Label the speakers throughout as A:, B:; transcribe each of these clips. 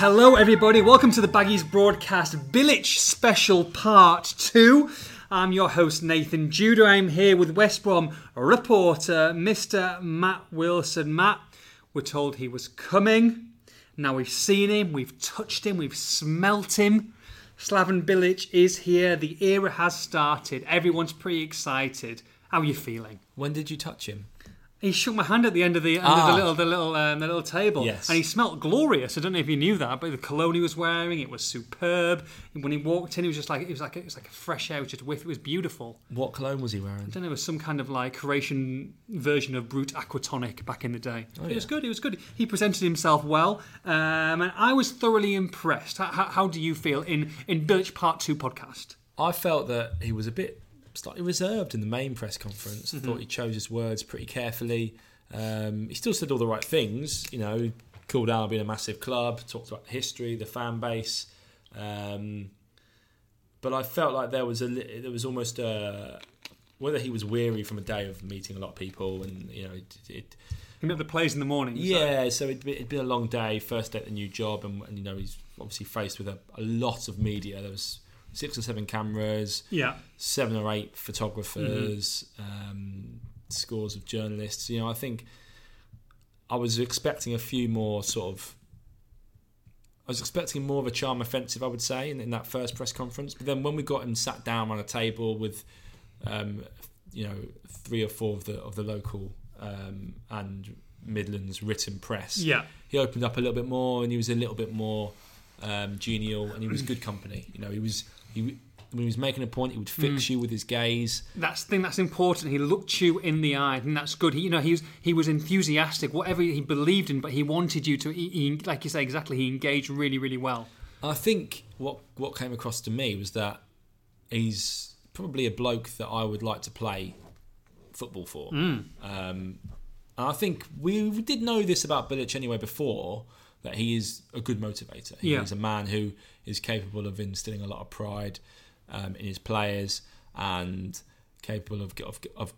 A: Hello everybody. Welcome to the Baggies broadcast Bilic special part 2. I'm your host Nathan Judah. I'm here with West Brom reporter Mr. Matt Wilson. Matt, we're told he was coming. Now we've seen him, we've touched him, we've smelt him. Slaven Bilic is here. The era has started. Everyone's pretty excited. How are you feeling?
B: When did you touch him?
A: He shook my hand at the end of the end of
B: Ah.
A: the little the little um, the little table,
B: Yes.
A: and he smelt glorious. I don't know if you knew that, but the cologne he was wearing, it was superb. When he walked in, he was just like it was like it was like a fresh air, it was just whiff. It was beautiful.
B: What cologne was he wearing?
A: I don't know, it was some kind of like Croatian version of Brut Aquatonic back in the day. it was
B: Oh,
A: good. It was good. He presented himself well, um, and I was thoroughly impressed. How, how, how do you feel in in Birch Part Two podcast?
B: I felt that he was a bit slightly reserved in the main press conference.
A: Mm-hmm.
B: I thought he chose his words pretty carefully. Um, he still said all the right things, you know, called Albion a massive club, talked about the history, the fan base. Um, but I felt like there was a there was almost a whether he was weary from a day of meeting a lot of people and you know it, it
A: He met the plays in the morning. so-
B: Yeah, so it'd, be, it'd been a long day, first day at the new job, and, and you know he's obviously faced with a, a lot of media. There was six or seven cameras,
A: yeah.
B: seven or eight photographers, um, scores of journalists. You know, I think I was expecting a few more sort of. I was expecting more of a charm offensive, I would say, in, in that first press conference. But then when we got him sat down on a table with, um, you know, three or four of the of the local um, and Midlands written press,
A: Yeah.
B: he opened up a little bit more and he was a little bit more um, genial and he was good company. You know, he was he when he was making a point, he would fix you with his gaze.
A: That's the thing that's important. He looked you in the eye, and that's good. He, you know, he was he was enthusiastic, whatever he believed in, but he wanted you to. He, he, like you say, exactly. He engaged really, really well.
B: I think what what came across to me was that he's probably a bloke that I would like to play football for. Um, and I think we, we did know this about Bilic anyway before that he is a good motivator. He
A: Yeah.
B: is a man who is capable of instilling a lot of pride um, in his players and capable of, of of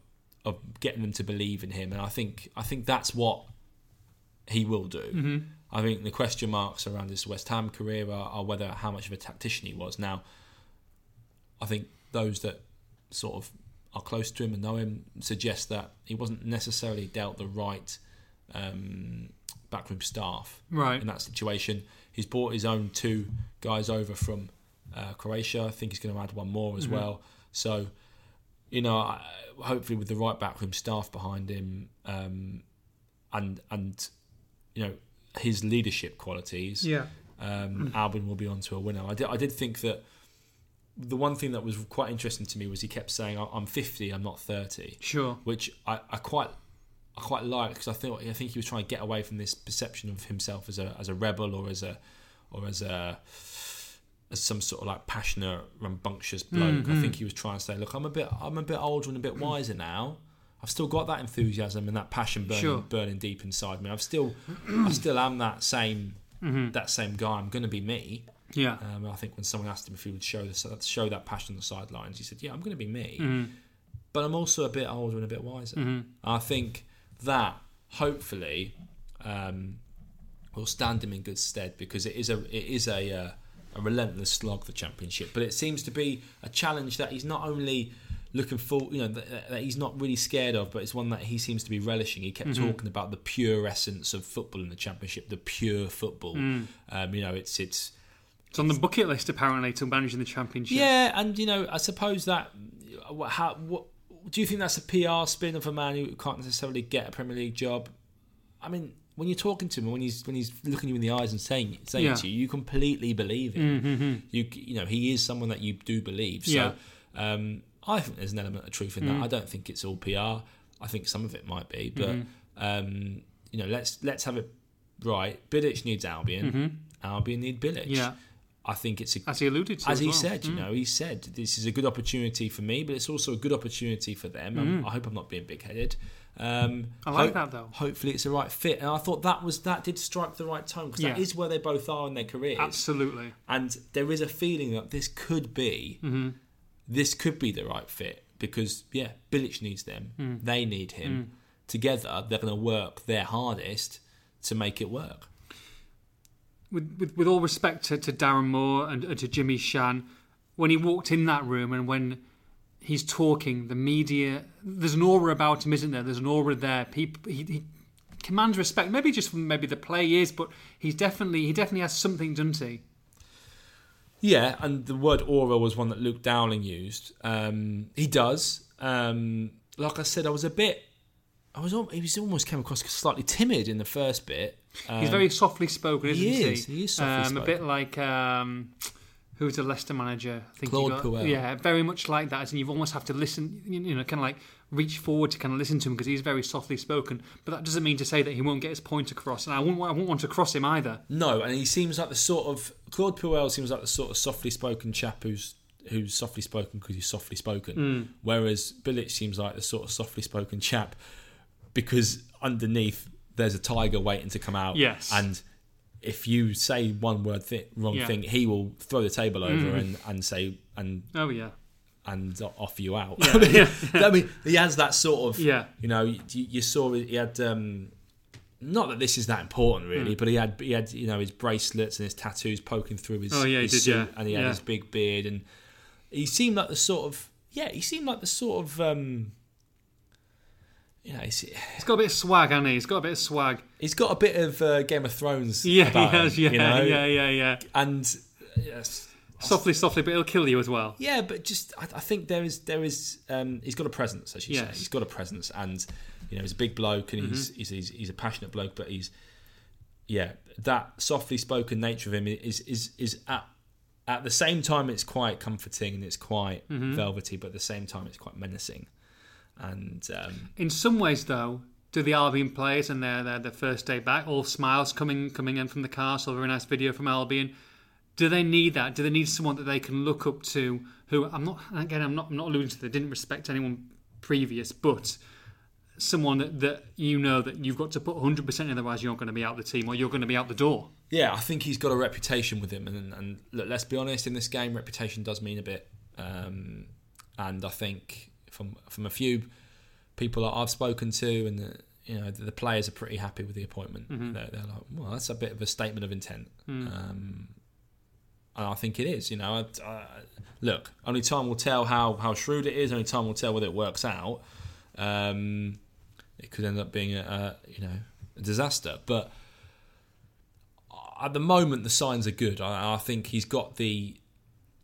B: of getting them to believe in him. And I think I think that's what he will do. I think the question marks around his West Ham career are, are whether how much of a tactician he was. Now, I think those that sort of are close to him and know him suggest that he wasn't necessarily dealt the right um, backroom staff
A: Right.
B: in that situation. He's brought his own two guys over from uh, Croatia. I think he's going to add one more as well. So, you know, hopefully with the right backroom staff behind him, um, and and you know his leadership qualities,
A: Yeah.
B: um, Albion will be on to a winner. I did, I did think that the one thing that was quite interesting to me was he kept saying, "I- "I'm 50, I'm not 30,"
A: Sure.
B: which I, I quite I quite like because I think I think he was trying to get away from this perception of himself as a as a rebel or as a or as a as some sort of like passionate, rambunctious bloke. Mm, I think mm. he was trying to say, "Look, I'm a bit I'm a bit older and a bit mm. wiser now." I've still got that enthusiasm and that passion burning,
A: Sure.
B: burning deep inside me. I've still, I still am that same, mm-hmm. that same guy. I'm going to be me.
A: Yeah.
B: Um, I think when someone asked him if he would show this, show that passion on the sidelines, he said, "Yeah, I'm going to be me, mm-hmm. but I'm also a bit older and a bit wiser." Mm-hmm. I think that hopefully um, will stand him in good stead because it is a it is a uh, a relentless slog the championship, but it seems to be a challenge that he's not only looking for, you know, that, that he's not really scared of, but it's one that he seems to be relishing. He kept talking about the pure essence of football in the championship, the pure football. Um, you know, it's it's
A: It's on the bucket list apparently to manage in the championship.
B: yeah, and you know, I suppose that what- how what do you think that's a PR spin of a man who can't necessarily get a Premier League job? I mean, when you're talking to him, when he's when he's looking you in the eyes and saying saying
A: Yeah.
B: it to you, you completely believe him. Mm-hmm, mm-hmm. You you know, he is someone that you do believe. So,
A: Yeah.
B: um, I think there's an element of truth in that. Mm. I don't think it's all PR. I think some of it might be, but mm-hmm. um, you know, let's let's have it right. Bilic needs Albion. Albion need Bilic.
A: Yeah.
B: I think it's a
A: As he alluded to.
B: as he
A: well.
B: said, you know, he said this is a good opportunity for me, but it's also a good opportunity for them. Um, I hope I'm not being big-headed. Um,
A: I like that, though.
B: Hopefully, it's the right fit, and I thought that was that did strike the right tone because that
A: Yeah.
B: is where they both are in their careers,
A: Absolutely.
B: and there is a feeling that this could be
A: Mm-hmm.
B: this could be the right fit because yeah, Bilic needs them,
A: Mm.
B: they need him. Together, they're going to work their hardest to make it work.
A: With, with, with all respect to, to Darren Moore and, and to Jimmy Shan, when he walked in that room and when he's talking, the media, there's an aura about him, isn't there? There's an aura there. People, he, he commands respect. Maybe just from maybe the play is, but he's definitely he definitely has something, doesn't he?
B: Yeah, and the word aura was one that Luke Dowling used. Um, he does. Um, like I said, I was a bit. I was. He was almost came across slightly timid in the first bit. Um,
A: He's very softly spoken, isn't
B: he
A: he?
B: is, he is softly
A: um, A bit like um, who's the Leicester manager? I think
B: Claude
A: got-
B: Puel.
A: Yeah, very much like that. And you almost have to listen. You you know, kind of like reach forward to kind of listen to him because he's very softly spoken. But that doesn't mean to say that he won't get his point across. And I won't. I won't want to cross him either.
B: No, and he seems like the sort of Claude Puel seems like the sort of softly spoken chap who's who's softly spoken because he's softly spoken.
A: Mm.
B: Whereas Bilic seems like the sort of softly spoken chap because underneath there's a tiger waiting to come out.
A: Yes.
B: and if you say one word thi- wrong
A: Yeah.
B: thing, he will throw the table over
A: Mm.
B: and, and say and
A: Oh yeah.
B: and offer you out.
A: Yeah,
B: I, mean,
A: yeah.
B: I mean, he has that sort of
A: Yeah.
B: you know, you, you saw he had. Um, not that this is that important, really, but he had he had you know his bracelets and his tattoos poking through his,
A: Oh, yeah,
B: his
A: did,
B: suit, and he had his big beard, and he seemed like the sort of yeah, he seemed like the sort of um, you know, he's,
A: He's got a bit of swag, hasn't he? He's got a bit of swag.
B: he's got a bit of uh, Game of Thrones,
A: Yeah, he has.
B: him,
A: Yeah,
B: you know?
A: yeah, yeah, yeah.
B: and yes,
A: Softly, softly, but he'll kill you as well.
B: Yeah, but just I, I think there is there is um, he's got a presence, as you say. He's got a presence, and you know he's a big bloke, and he's,
A: Mm-hmm.
B: he's he's he's a passionate bloke, but he's yeah that softly spoken nature of him is is is at at the same time it's quite comforting and it's quite
A: Mm-hmm.
B: velvety, but at the same time it's quite menacing, and um,
A: In some ways, though, do the Albion players and their, their their first day back, all smiles coming coming in from the castle, very nice video from Albion. Do they need that? Do they need someone that they can look up to? Who I'm not again. I'm not. I'm not alluding to. They didn't respect anyone previous, but someone that, that you know that you've got to put 100 percent in, otherwise you're not going to be out the team or you're going to be out the door.
B: Yeah, I think he's got a reputation with him, and, and look, let's be honest, in this game, reputation does mean a bit. Um, and I think from from a few people that I've spoken to, and the, you know, the, the players are pretty happy with the appointment. They're, they're like, well, that's a bit of a statement of intent. Um, and I think it is. You know, I, I, look, only time will tell how how shrewd it is. Only time will tell whether it works out. Um, it could end up being a, a you know a disaster, but at the moment the signs are good. I, I think he's got the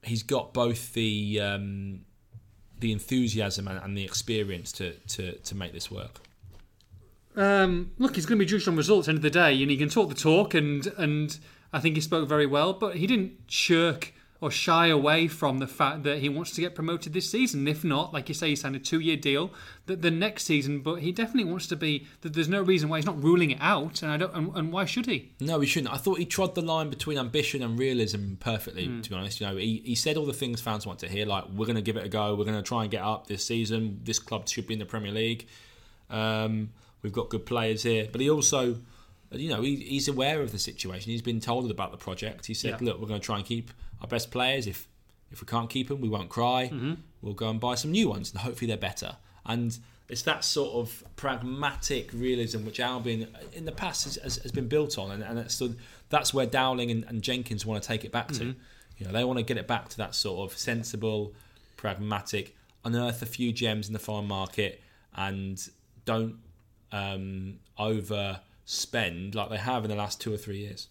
B: he's got both the um, the enthusiasm and, and the experience to, to, to make this work.
A: Um, look, he's going to be judged on results. End of the day, and he can talk the talk, and and I think he spoke very well. But he didn't shirk or shy away from the fact that he wants to get promoted this season. If not, like you say, he signed a two-year deal that the next season. But he definitely wants to be. That there's no reason why he's not ruling it out, and I don't. And, and why should he?
B: No, he shouldn't. I thought he trod the line between ambition and realism perfectly.
A: Hmm.
B: To be honest, you know, he, he said all the things fans want to hear, like we're going to give it a go, we're going to try and get up this season. This club should be in the Premier League. Um, we've got good players here, but he also, you know, he, he's aware of the situation. He's been told about the project. He said,
A: Yeah.
B: "Look, we're going to try and keep our best players. If if we can't keep them, we won't cry. We'll go and buy some new ones, and hopefully they're better." And it's that sort of pragmatic realism which Albion in the past has, has, has been built on, and, and sort that's where Dowling and, and Jenkins want to take it back to. You know, they want to get it back to that sort of sensible, pragmatic, unearth a few gems in the foreign market, and don't um, overspend like they have in the last two or three years.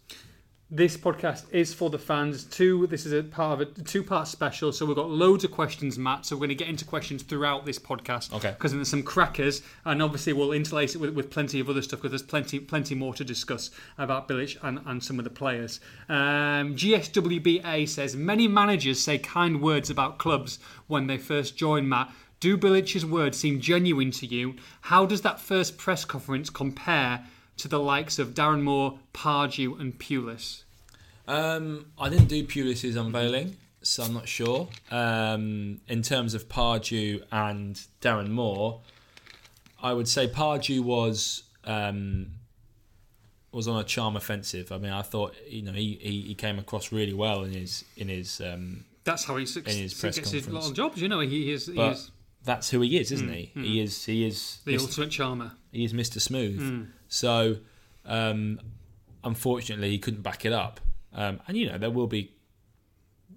A: This podcast is for the fans. Two. This is a part of a two-part special. So we've got loads of questions, Matt. So we're going to get into questions throughout this podcast.
B: Okay.
A: Because there's some crackers, and obviously we'll interlace it with, with plenty of other stuff because there's plenty, plenty more to discuss about Bilic and, and some of the players. Um, GSWBA says many managers say kind words about clubs when they first join. Matt, do Bilic's words seem genuine to you? How does that first press conference compare? To the likes of Darren Moore, Pardew, and Pulis.
B: Um, I didn't do Pulis's unveiling, so I'm not sure. Um, in terms of Pardew and Darren Moore, I would say Pardew was um, was on a charm offensive. I mean, I thought you know he, he, he came across really well in his in his. Um,
A: That's how he suc-
B: In his press
A: gets his
B: conference.
A: lot of jobs. You know, he is, he is
B: that's who he is, isn't he? He is he is
A: the
B: Mr.
A: ultimate charmer.
B: he is Mr. Smooth.
A: Hmm.
B: So, um, unfortunately, he couldn't back it up. Um, and you know there will be,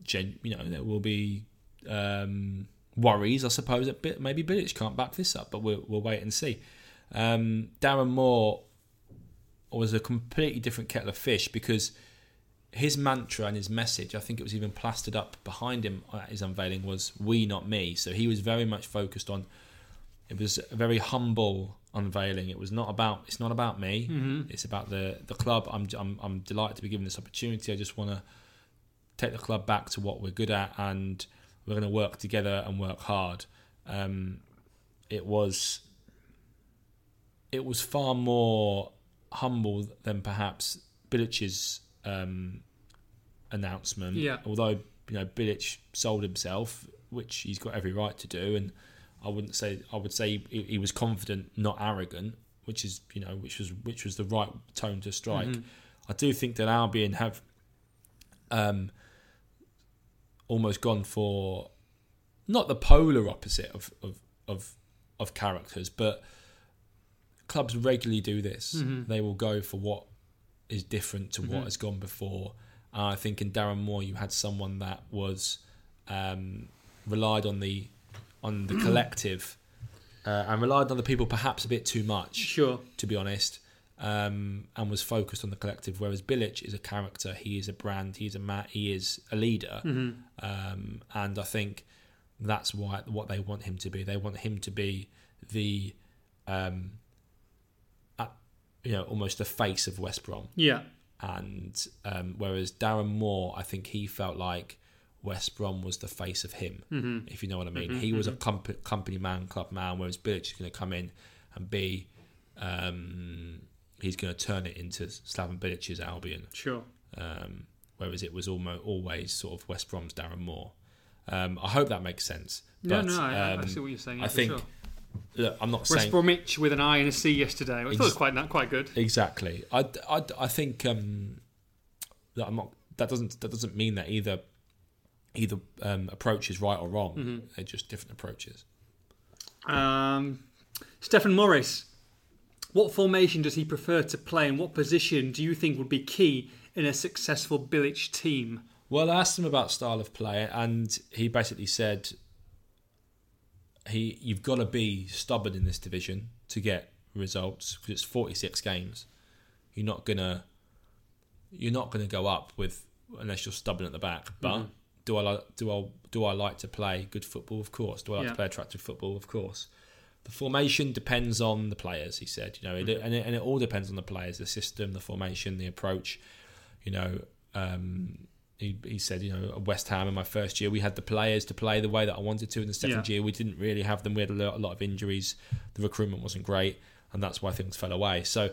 B: gen, you know there will be um, worries, I suppose, that bit, maybe Bilic can't back this up, but we'll, we'll wait and see. Um, Darren Moore was a completely different kettle of fish because his mantra and his message, I think it was even plastered up behind him at his unveiling, was "We, not me." So he was very much focused on. It was a very humble unveiling. It was not about. It's not about me.
A: Mm-hmm.
B: It's about the the club. I'm I'm, I'm delighted to be given this opportunity. I just want to take the club back to what we're good at, and we're going to work together and work hard. Um, it was. It was far more humble than perhaps Bilic's um, announcement.
A: Yeah.
B: Although you know Bilic sold himself, which he's got every right to do, and I wouldn't say I would say he, he was confident, not arrogant, which is you know which was which was the right tone to strike.
A: Mm-hmm.
B: I do think that Albion have um, almost gone for not the polar opposite of of of, of characters, but clubs regularly do this.
A: Mm-hmm.
B: They will go for what is different to what has gone before. I think in Darren Moore, you had someone that was um, relied on the on the collective uh, and relied on the people perhaps a bit too much
A: Sure.
B: to be honest, um, and was focused on the collective. Whereas Bilic is a character, he is a brand, he is a ma- he is a leader, um, and I think that's why what they want him to be. They want him to be the, um, you know, almost the face of West Brom.
A: Yeah.
B: And um, whereas Darren Moore, I think he felt like West Brom was the face of him,
A: Mm-hmm.
B: if you know what I mean. he was a comp- company man, club man, whereas Bilic is going to come in and be, um, he's going to turn it into Slaven Bilic's Albion.
A: Sure.
B: Um, whereas it was almost always sort of West Brom's Darren Moore. Um, I hope that makes sense.
A: No,
B: But,
A: no, I, I
B: um,
A: see what you're saying. yeah,
B: I
A: for
B: think
A: sure.
B: Look, I'm not
A: West
B: saying
A: Bromwich with an I and a C yesterday. I thought it was quite quite good.
B: Exactly. I, I, I think um, that I'm not. That doesn't that doesn't mean that either either um, approach is right or wrong.
A: Mm-hmm.
B: They're just different approaches.
A: Um, Stefan Morris, what formation does he prefer to play, and what position do you think would be key in a successful Bilic team?
B: Well, I asked him about style of play, and he basically said he you've got to be stubborn in this division to get results because it's 46 games. You're not gonna you're not gonna go up with unless you're stubborn at the back. But do I like do I do I like to play good football? Of course. Do I like
A: Yeah.
B: to play attractive football? Of course. The formation depends on the players. He said, you know, it, and, it, and it all depends on the players, the system, the formation, the approach. You know, um, he, he said, you know, West Ham in my first year, we had the players to play the way that I wanted to. In the second
A: Yeah.
B: year, we didn't really have them. We had a lot, a lot of injuries. The recruitment wasn't great, and that's why things fell away. So,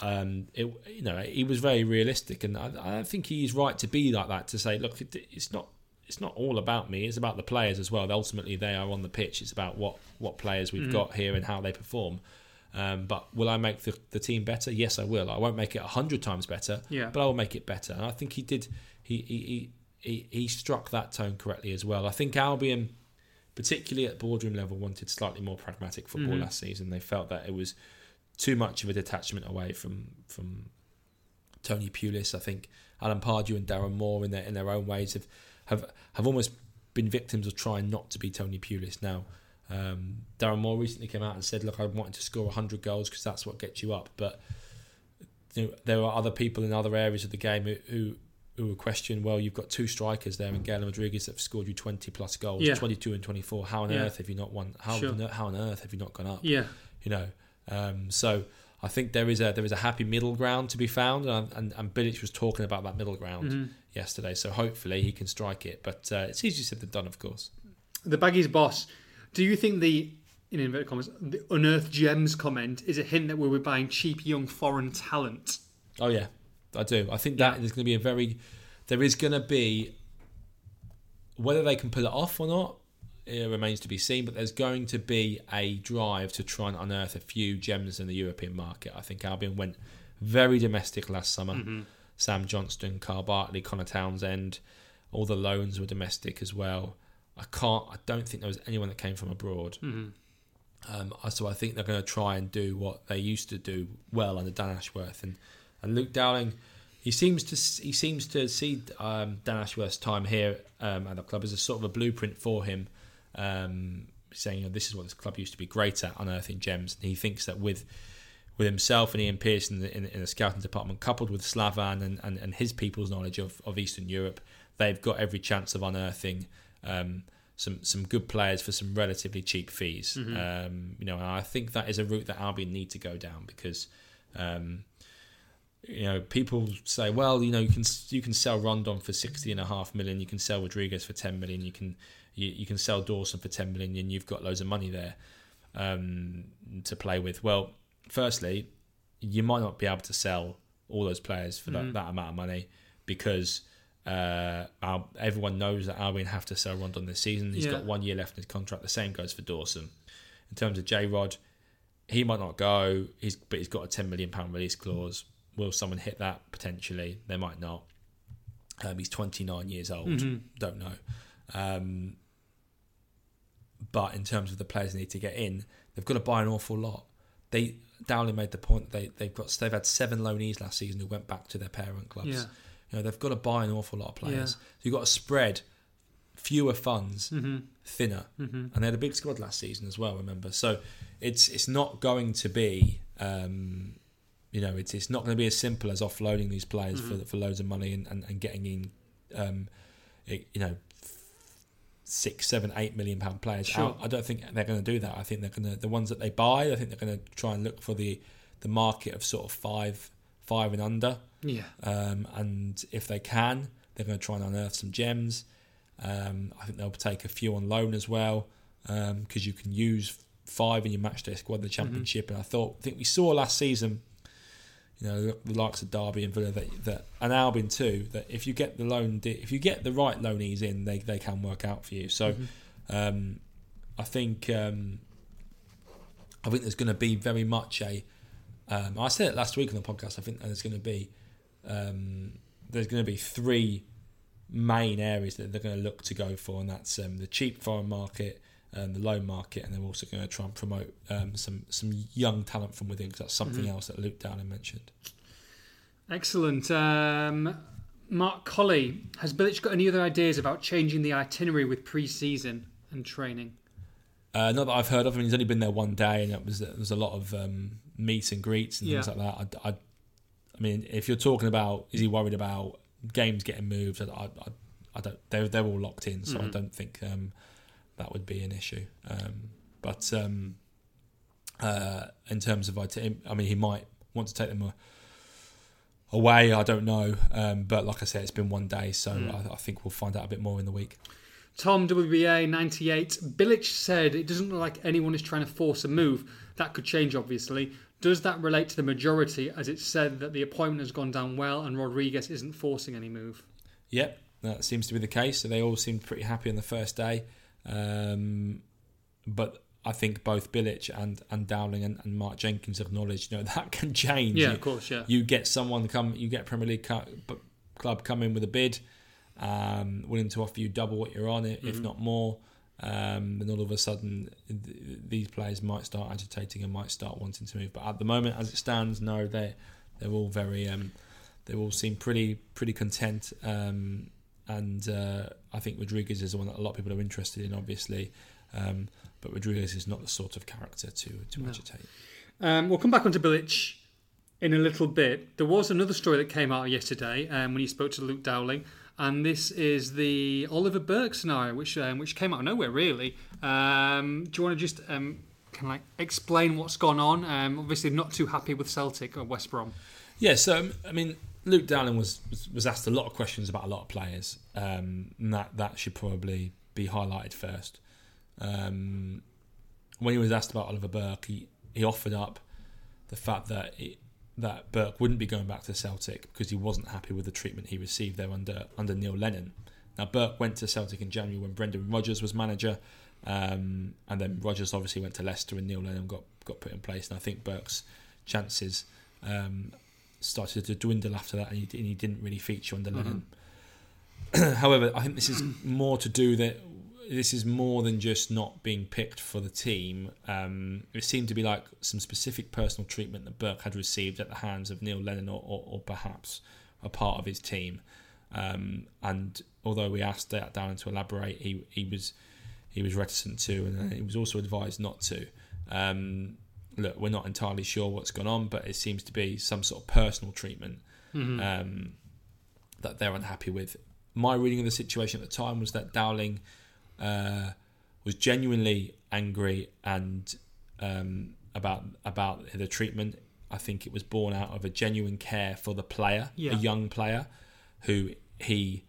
B: um, it, you know, he was very realistic, and I, I think he's right to be like that. To say, look, it, it's not. It's not all about me. It's about the players as well. Ultimately, they are on the pitch. It's about what, what players we've got here and how they perform. Um, but will I make the, the team better? Yes, I will. I won't make it a hundred times better,
A: Yeah.
B: but I will make it better. And I think he did. He he, he he struck that tone correctly as well. I think Albion, particularly at boardroom level, wanted slightly more pragmatic football
A: Mhm.
B: last season. They felt that it was too much of a detachment away from from Tony Pulis. I think Alan Pardew and Darren Moore, in their in their own ways, have have have almost been victims of trying not to be Tony Pulis. Now, um, Darren Moore recently came out and said, "Look, I wanted to score hundred goals because that's what gets you up." But you know, there are other people in other areas of the game who. who who would question, well, you've got two strikers there in Gayle and Rodriguez that have scored you 20 plus goals,
A: Yeah.
B: 22 and 24. How on
A: Yeah.
B: earth have you not won? How,
A: Sure.
B: on, earth- how on earth have you not gone up?
A: Yeah.
B: you know. Um, so I think there is a there is a happy middle ground to be found, and and, and Bilic was talking about that middle ground
A: Mhm.
B: yesterday. So hopefully he can strike it, but uh, it's easier said than done, of course.
A: The Baggies boss, do you think the, in inverted commas, the unearthed gems comment is a hint that we'll be buying cheap young foreign talent?
B: Oh yeah, I do. I think that
A: Yeah.
B: is going to be a very there is going to be whether they can pull it off or not. It remains to be seen, but there's going to be a drive to try and unearth a few gems in the European market. I think Albion went very domestic last summer. Sam Johnstone, Kyle Bartley, Connor Townsend, all the loans were domestic as well. I can't. I don't think there was anyone that came from abroad.
A: Mhm.
B: Um, so I think they're going to try and do what they used to do well under Dan Ashworth and and Luke Dowling. he seems to he seems to see um, Dan Ashworth's time here um, at the club as a sort of a blueprint for him, um, saying you know, this is what this club used to be great at, unearthing gems. And he thinks that with with himself and Ian Pearce in the, in, in the scouting department, coupled with Slaven and, and, and his people's knowledge of, of Eastern Europe, they've got every chance of unearthing um, some some good players for some relatively cheap fees.
A: Mm-hmm.
B: Um, you know, I think that is a route that Albion need to go down because. Um, you know, people say, well, you know, you can you can sell Rondon for sixty and a half million, you can sell Rodriguez for ten million, you can you, you can sell Dawson for ten million, and you've got loads of money there um, to play with. Well, firstly, you might not be able to sell all those players for that, that amount of money because uh, our, everyone knows that Albion have to sell Rondon this season. He's
A: Yeah.
B: got one year left in his contract. The same goes for Dawson. In terms of J Rod, he might not go. He's but he's got a ten million pound release clause. Will someone hit that potentially? They might not. Um, he's twenty nine years old. Don't know. Um, but in terms of the players they need to get in, they've got to buy an awful lot. They Dowling made the point they they've got they've had seven loanees last season who went back to their parent clubs.
A: Yeah.
B: You know they've got to buy an awful lot of players.
A: Yeah.
B: So you've got to spread fewer funds
A: Mm-hmm.
B: thinner, and they had a big squad last season as well. Remember, so it's it's not going to be. Um, you know, it's it's not going to be as simple as offloading these players
A: Mm-hmm.
B: for for loads of money and, and, and getting in, um, it- you know, six, seven, eight million pound players
A: Sure.
B: out. I don't think they're going to do that. I think they're going to the ones that they buy. I think they're going to try and look for the the market of sort of five five and under.
A: Yeah.
B: Um, and if they can, they're going to try and unearth some gems. Um, I think they'll take a few on loan as well because you can use five in your matchday squad in the championship. And I thought, I think we saw last season, you know, the, the likes of Derby and Villa that, that and Albion too. That if you get the loan, if you get the right loanees in, they they can work out for you. So um, I think um, I think there's going to be very much a. Um, I said it last week on the podcast. I think there's going to be um, there's going to be three main areas that they're going to look to go for, and that's um, the cheap foreign market, um, the loan market, and they're also going to try and promote um, some some young talent from within because that's something else that Luke Dowling mentioned.
A: Excellent. Um, Mark Colley, has Bilic got any other ideas about changing the itinerary with pre-season and training?
B: Uh, not that I've heard of him. He's only been there one day, and it was there was a lot of um, meet and greets and things like that. I, I, I mean, if you're talking about is he worried about games getting moved, I, I, I don't. They're they're all locked in, so I don't think um, that would be an issue. Um, but um, uh, in terms of, I mean, he might want to take them away. I don't know, um, but like I said, it's been one day, so I, I think we'll find out a bit more in the week.
A: Tom WBA 98. Bilic said it doesn't look like anyone is trying to force a move. That could change, obviously. Does that relate to the majority, as it's said that the appointment has gone down well and Rodriguez isn't forcing any move?
B: Yep, that seems to be the case. So they all seemed pretty happy on the first day. Um, but I think both Bilic and, and Dowling and, and Mark Jenkins acknowledged, you know, that can change.
A: Yeah,
B: You-
A: of course, yeah.
B: You get someone come, you get Premier League cu- club come in with a bid, um, willing to offer you double what you're on, it, if not more. Um, then all of a sudden, th- these players might start agitating and might start wanting to move. But at the moment, as it stands, no, they they're all very um, they all seem pretty pretty content. Um, and uh, I think Rodriguez is the one that a lot of people are interested in, obviously. Um, but Rodriguez is not the sort of character to to agitate.
A: Um, we'll come back onto Bilic in a little bit. There was another story that came out yesterday um, when he spoke to Luke Dowling, and this is the Oliver Burke scenario, which um, which came out of nowhere, really. Um, do you want to just um, kind of like explain what's gone on? Um, obviously, not too happy with Celtic or West Brom.
B: Yeah, so I mean, Luke Dowling was, was was asked a lot of questions about a lot of players, um, and that that should probably be highlighted first. Um, when he was asked about Oliver Burke, he, he offered up the fact that it, that Burke wouldn't be going back to Celtic because he wasn't happy with the treatment he received there under under Neil Lennon. Now Burke went to Celtic in January when Brendan Rodgers was manager, um, and then Rodgers obviously went to Leicester and Neil Lennon got got put in place. And I think Burke's chances um, started to dwindle after that, and he, and he didn't really feature under Lennon. However, I think this is more to do that. This is more than just not being picked for the team. Um, it seemed to be like some specific personal treatment that Burke had received at the hands of Neil Lennon, or, or, or perhaps a part of his team. Um, and although we asked that Dowling to elaborate, he he was he was reticent to, and he was also advised not to. Um, look, we're not entirely sure what's gone on, but it seems to be some sort of personal treatment
A: Mm-hmm.
B: um, that they're unhappy with. My reading of the situation at the time was that Dowling uh, was genuinely angry and um, about about the treatment. I think it was born out of a genuine care for the player,
A: Yeah.
B: a young player who he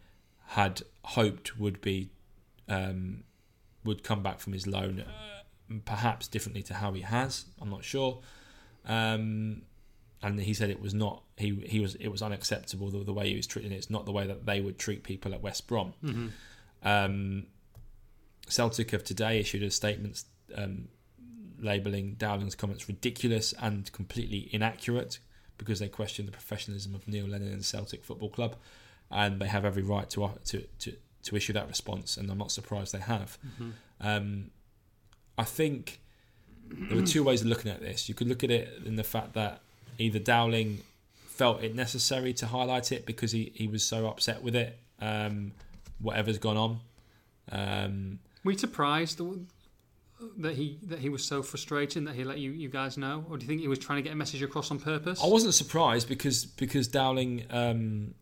B: had hoped would be um, would come back from his loan, perhaps differently to how he has. I'm not sure. Um, and he said it was not he he was it was unacceptable the, the way he was treated. It's not the way that they would treat people at West Brom.
A: Mm-hmm.
B: Um, Celtic of today issued a statement um, labelling Dowling's comments ridiculous and completely inaccurate because they question the professionalism of Neil Lennon and Celtic Football Club, and they have every right to to to, to issue that response, and I'm not surprised they have.
A: Mm-hmm.
B: Um, I think there were two ways of looking at this. You could look at it in the fact that either Dowling felt it necessary to highlight it because he, he was so upset with it, um, whatever's gone on. Um,
A: Were you surprised that he that he was so frustrated and that he let you, you guys know, or do you think he was trying to get a message across on purpose?
B: I wasn't surprised because because Dowling um,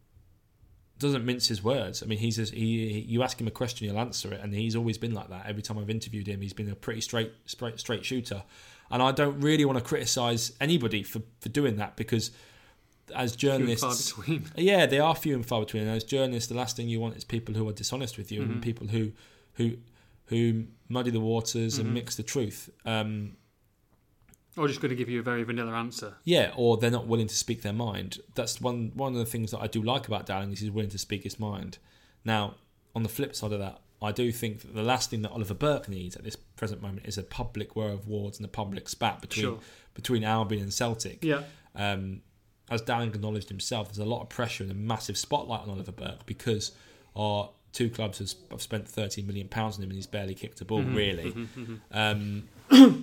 B: doesn't mince his words. I mean, he's a, he, he you ask him a question, he'll answer it, and he's always been like that. Every time I've interviewed him, he's been a pretty straight straight straight shooter, and I don't really want to criticise anybody for for doing that because as
A: Few and
B: journalists,
A: far between.
B: yeah, they are few and far between. And as journalists, the last thing you want is people who are dishonest with you
A: Mhm.
B: and people who who who muddy the waters
A: Mhm.
B: and mix the truth. Um,
A: Or just going to give you a very vanilla answer.
B: yeah, or they're not willing to speak their mind. That's one one of the things that I do like about Dowling is he's willing to speak his mind. Now, on the flip side of that, I do think that the last thing that Oliver Burke needs at this present moment is a public war of words and a public spat between
A: Sure.
B: between Albion and Celtic.
A: Yeah.
B: Um, as Dowling acknowledged himself, there's a lot of pressure and a massive spotlight on Oliver Burke because our two clubs have, spent 13 million pounds on him and he's barely kicked a ball,
A: Mhm,
B: really.
A: mhm, mhm.
B: Um,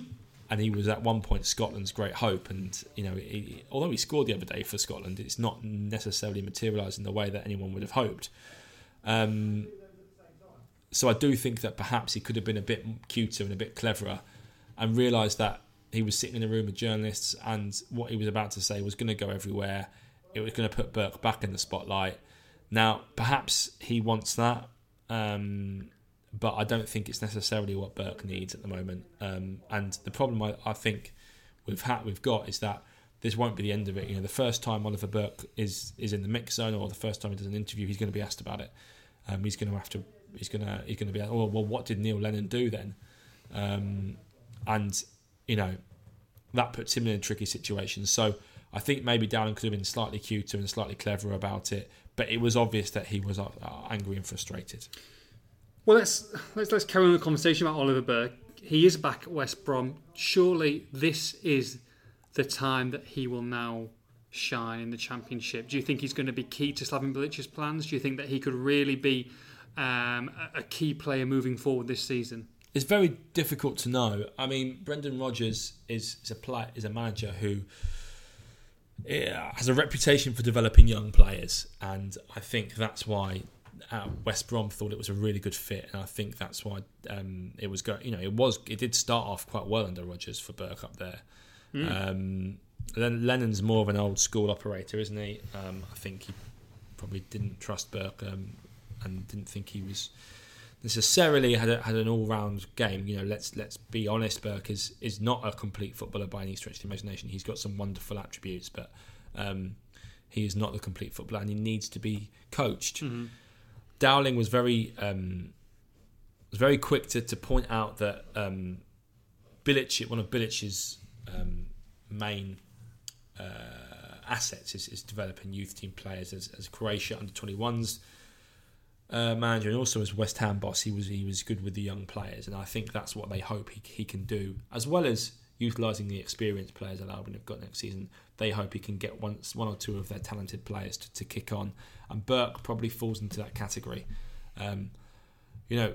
B: and he was at one point Scotland's great hope. And you know, he, although he scored the other day for Scotland, it's not necessarily materialised in the way that anyone would have hoped. Um, so I do think that perhaps he could have been a bit cuter and a bit cleverer, and realised that he was sitting in a room with journalists, and what he was about to say was going to go everywhere. It was going to put Burke back in the spotlight. Now, perhaps he wants that. Um, but I don't think it's necessarily what Burke needs at the moment. Um, and the problem I, I think we've had we've got is that this won't be the end of it. You know, the first time Oliver Burke is is in the mix zone, or the first time he does an interview, he's going to be asked about it. Um, he's going to have to. He's going to. He's going to be. Oh well, what did Neil Lennon do then? Um, and you know, that puts him in a tricky situation. So I think maybe Dowling could have been slightly cuter and slightly cleverer about it. But it was obvious that he was uh, angry and frustrated.
A: Well, let's let's let's carry on the conversation about Oliver Burke. He is back at West Brom. Surely this is the time that he will now shine in the Championship. Do you think he's going to be key to Slaven Bilic's plans? Do you think that he could really be um, a- key player moving forward this season?
B: It's very difficult to know. I mean, Brendan Rodgers is, is a play, is a manager who yeah, has a reputation for developing young players, and I think that's why uh, West Brom thought it was a really good fit, and I think that's why um, it was go. You know, it was it did start off quite well under Rodgers for Burke up there. Um, Len- Lennon's more of an old school operator, isn't he? Um, I think he probably didn't trust Burke um, and didn't think he was necessarily had a, had an all round game. You know, let's let's be honest. Burke is is not a complete footballer by any stretch of the imagination. He's got some wonderful attributes, but um, he is not the complete footballer, and he needs to be coached. Dowling was very um, was very quick to, to point out that um, Bilic, one of Bilic's um, main uh, assets is, is developing youth team players as, as Croatia under 21s uh, manager and also as West Ham boss. He was he was good with the young players, and I think that's what they hope he, he can do, as well as utilising the experienced players that Albion have got next season. They hope he can get one, one or two of their talented players to, to kick on, and Burke probably falls into that category. Um, you know,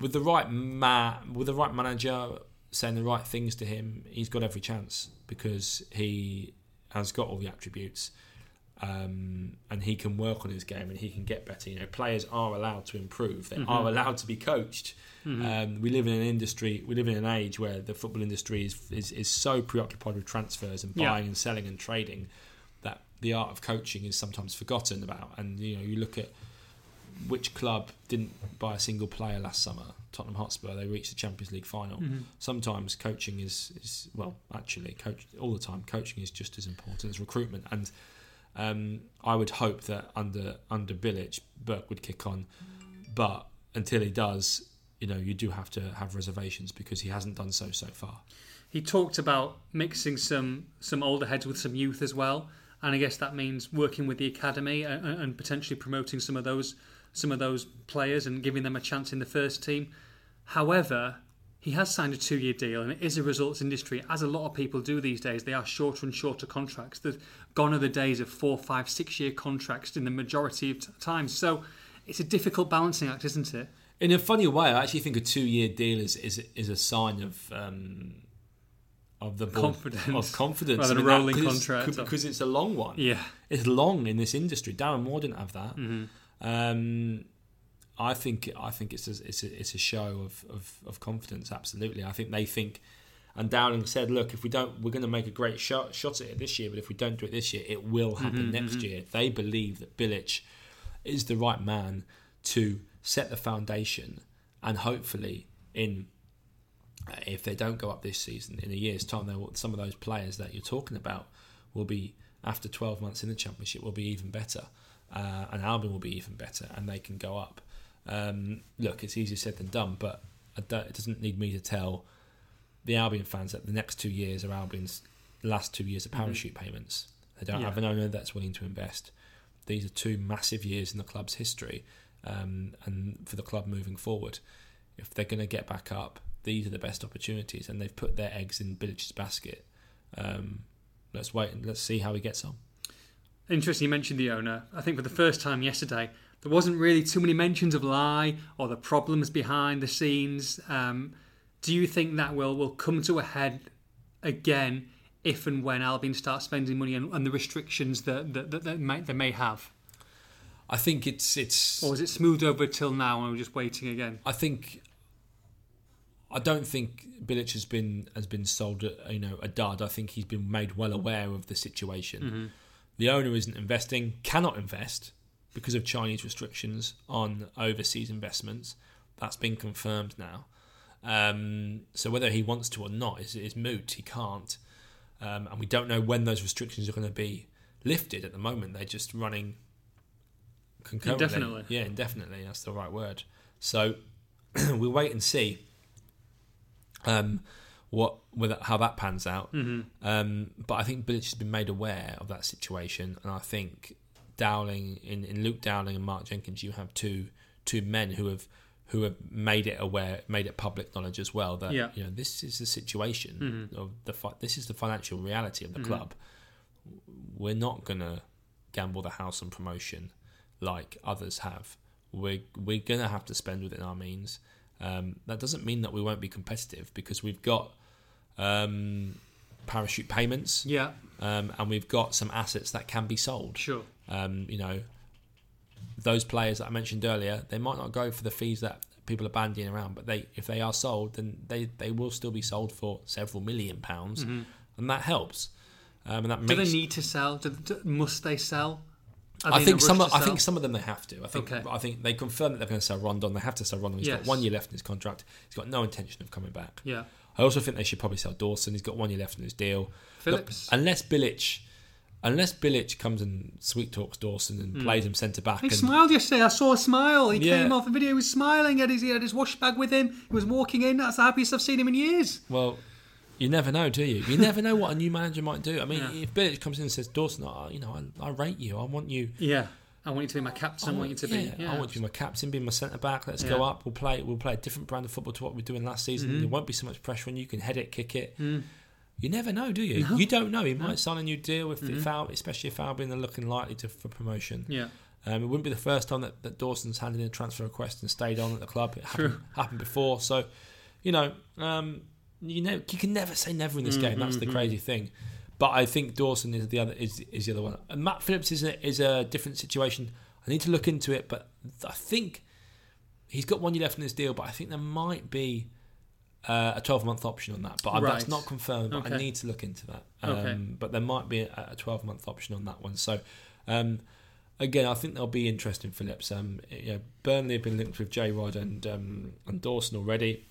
B: with the right ma- with the right manager saying the right things to him, he's got every chance because he has got all the attributes. Um, and he can work on his game and he can get better. You know, players are allowed to improve. They
A: Mm-hmm.
B: are allowed to be coached. Um, we live in an industry, we live in an age where the football industry is is, is so preoccupied with transfers and
A: Yeah.
B: buying and selling and trading that the art of coaching is sometimes forgotten about. And you know, you look at which club didn't buy a single player last summer? Tottenham Hotspur. They reached the Champions League final.
A: Mm-hmm.
B: Sometimes coaching is, is well, actually, coach all the time. Coaching is just as important as recruitment. And um, I would hope that under under Bilic, Burke would kick on. But until he does, you know, you do have to have reservations because he hasn't done so so far.
A: He talked about mixing some some older heads with some youth as well, and I guess that means working with the academy and, and potentially promoting some of those some of those players and giving them a chance in the first team. However, he has signed a two-year deal, and it is a results industry, as a lot of people do these days. They are shorter and shorter contracts. There's gone are the days of four, five, six-year contracts in the majority of t- times. So it's a difficult balancing act, isn't it?
B: In a funny way, I actually think a two-year deal is is, is a sign of um, of the board-
A: Confidence.
B: of confidence
A: Rather than
B: I
A: a
B: mean, that-
A: rolling
B: 'cause-
A: contract.
B: because it's a long one.
A: Yeah.
B: It's long in this industry. Darren Moore didn't have that.
A: Mm-hmm.
B: Um, I think I think it's a, it's a, it's a show of, of, of confidence. Absolutely, I think they think. And Dowling said, "Look, if we don't, we're going to make a great shot shot at it this year. But if we don't do it this year, it will happen next year." They believe that Bilic is the right man to set the foundation, and hopefully, in uh, if they don't go up this season, in a year's time, they will, some of those players that you're talking about will be after 12 months in the championship will be even better, uh, and Albion will be even better, and they can go up. Um, look, it's easier said than done, but I don't- it doesn't need me to tell the Albion fans that the next two years are Albion's last two years of parachute payments. They don't
A: Yeah.
B: have an owner that's willing to invest. These are two massive years in the club's history, um, and for the club moving forward, if they're going to get back up, these are the best opportunities, and they've put their eggs in Bilic's basket. Um, let's wait and let's see how he gets on.
A: Interesting, you mentioned the owner. I think for the first time yesterday, there wasn't really too many mentions of Lai or the problems behind the scenes. Um, do you think that will will come to a head again if and when Albion starts spending money and, and the restrictions that that, that, that may, they may have,
B: I think it's it's.
A: or is it smoothed over till now and we're just waiting again?
B: I think. I don't think Bilic has been has been sold, you know, a dud. I think he's been made well aware of the situation. The owner isn't investing, cannot invest because of Chinese restrictions on overseas investments. That's been confirmed now. Um, so whether he wants to or not is, is moot. He can't, um, and we don't know when those restrictions are going to be lifted. At the moment, they're just running concurrently.
A: Indefinitely.
B: Yeah, indefinitely. That's the right word. So we'll wait and see um, what whether how that pans out.
A: Mm-hmm.
B: Um, but I think Bilic has been made aware of that situation, and I think Dowling in, in Luke Dowling and Mark Jenkins, you have two two men who have who have made it aware, made it public knowledge as well that
A: Yeah.
B: you know this is the situation of the fi- this is the financial reality of the club. We're not gonna gamble the house on promotion like others have. We're we're gonna have to spend within our means. Um, that doesn't mean that we won't be competitive because we've got um, parachute payments
A: Yeah,
B: um, and we've got some assets that can be sold.
A: sure.
B: Um, you know, those players that I mentioned earlier, they might not go for the fees that people are bandying around, but they if they are sold, then they, they will still be sold for several million pounds, and that helps. Um, and that
A: Mm-hmm. Do
B: makes
A: they need to sell? Do, do, must they sell?
B: I think some. Of, I think some of them they have to. I think.
A: Okay.
B: I think they confirmed that they're going to sell Rondon. They have to sell Rondon. He's
A: Yes.
B: got one year left in his contract. He's got no intention of coming back.
A: Yeah,
B: I also think they should probably sell Dawson. He's got one year left in his deal. Look, unless Bilic, unless Bilic comes and sweet talks Dawson and hmm. plays him centre back,
A: He
B: and
A: smiled yesterday. I saw a smile. He
B: Yeah.
A: came off the video. He was smiling. He had, his, he had his wash bag with him. He was walking in. That's the happiest I've seen him in years.
B: well, you never know, do you? You never know what a new manager might do. I mean,
A: Yeah.
B: if Bilic comes in and says Dawson, oh, you know, I, I rate you. I want you.
A: Yeah. I want you to be my captain. I, want you to
B: yeah,
A: be.
B: I want you to be my captain, be my centre back. Let's
A: Yeah.
B: go up. We'll play. We'll play a different brand of football to what we're doing last season.
A: Mm-hmm.
B: There won't be so much pressure on you. You can head it, kick it.
A: Mm.
B: You never know, do you? You don't know. He might sign a new deal if, if Al, especially if Albion are looking likely to for promotion.
A: Yeah.
B: Um, it wouldn't be the first time that, that Dawson's handed in a transfer request and stayed on at the club. It happened, happened before. So, you know, um, you know, you can never say never in this game. That's the crazy thing. But I think Dawson is the other is, is the other one. And Matt Phillips is a, is a different situation. I need to look into it, but I think he's got one year left in his deal. But I think there might be uh, a 12 month option on that. But
A: Right.
B: that's not confirmed. But I need to look into that. Um,
A: Okay.
B: But there might be a 12 month option on that one. So. Um, Again, I think they'll be interesting, Phillips. Um, you know, Burnley have been linked with J Rod and um, and Dawson already,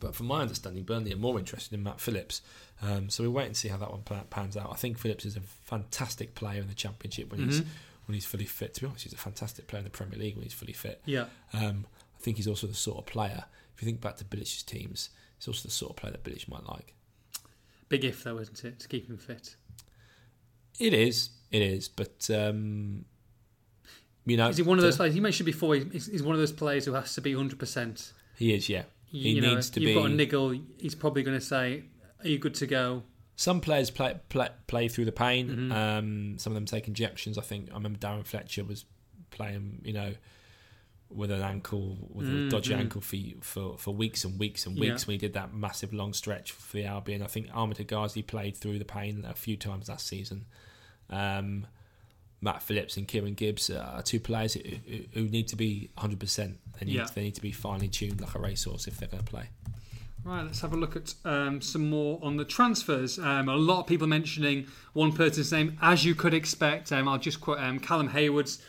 B: but from my understanding, Burnley are more interested in Matt Phillips. Um, so we'll wait and see how that one pans out. I think Phillips is a fantastic player in the Championship when he's
A: Mhm.
B: when he's fully fit. To be honest, he's a fantastic player in the Premier League when he's fully fit.
A: Yeah.
B: Um, I think he's also the sort of player. If you think back to Bilic's teams, he's also the sort of player that Bilic might like.
A: Big if though, isn't it, to keep him fit?
B: It is, it is, but um, you know,
A: Is he one of those? Like you mentioned before, he's, he's one of those players who has to be hundred percent.
B: He is, yeah. He
A: you know,
B: needs to
A: you've
B: be.
A: got a niggle. He's probably going to say, "Are you good to go?"
B: Some players play play, play through the pain.
A: Mhm.
B: Um, some of them take injections. I think I remember Darren Fletcher was playing, you know, with an ankle, with a
A: Mm,
B: dodgy
A: mm.
B: ankle for, for for weeks and weeks and
A: Yeah.
B: weeks when he did that massive long stretch for the Albion. I think Ahmed Hegazi played through the pain a few times last season. Um, Matt Phillips and Kieran Gibbs are two players who, who, need to be 100%. They need,
A: Yeah.
B: they need to be finely tuned like a racehorse if they're going to play.
A: Right, let's have a look at um, some more on the transfers. Um, a lot of people mentioning one person's name, as you could expect. Um, I'll just quote um, Callum Hayward's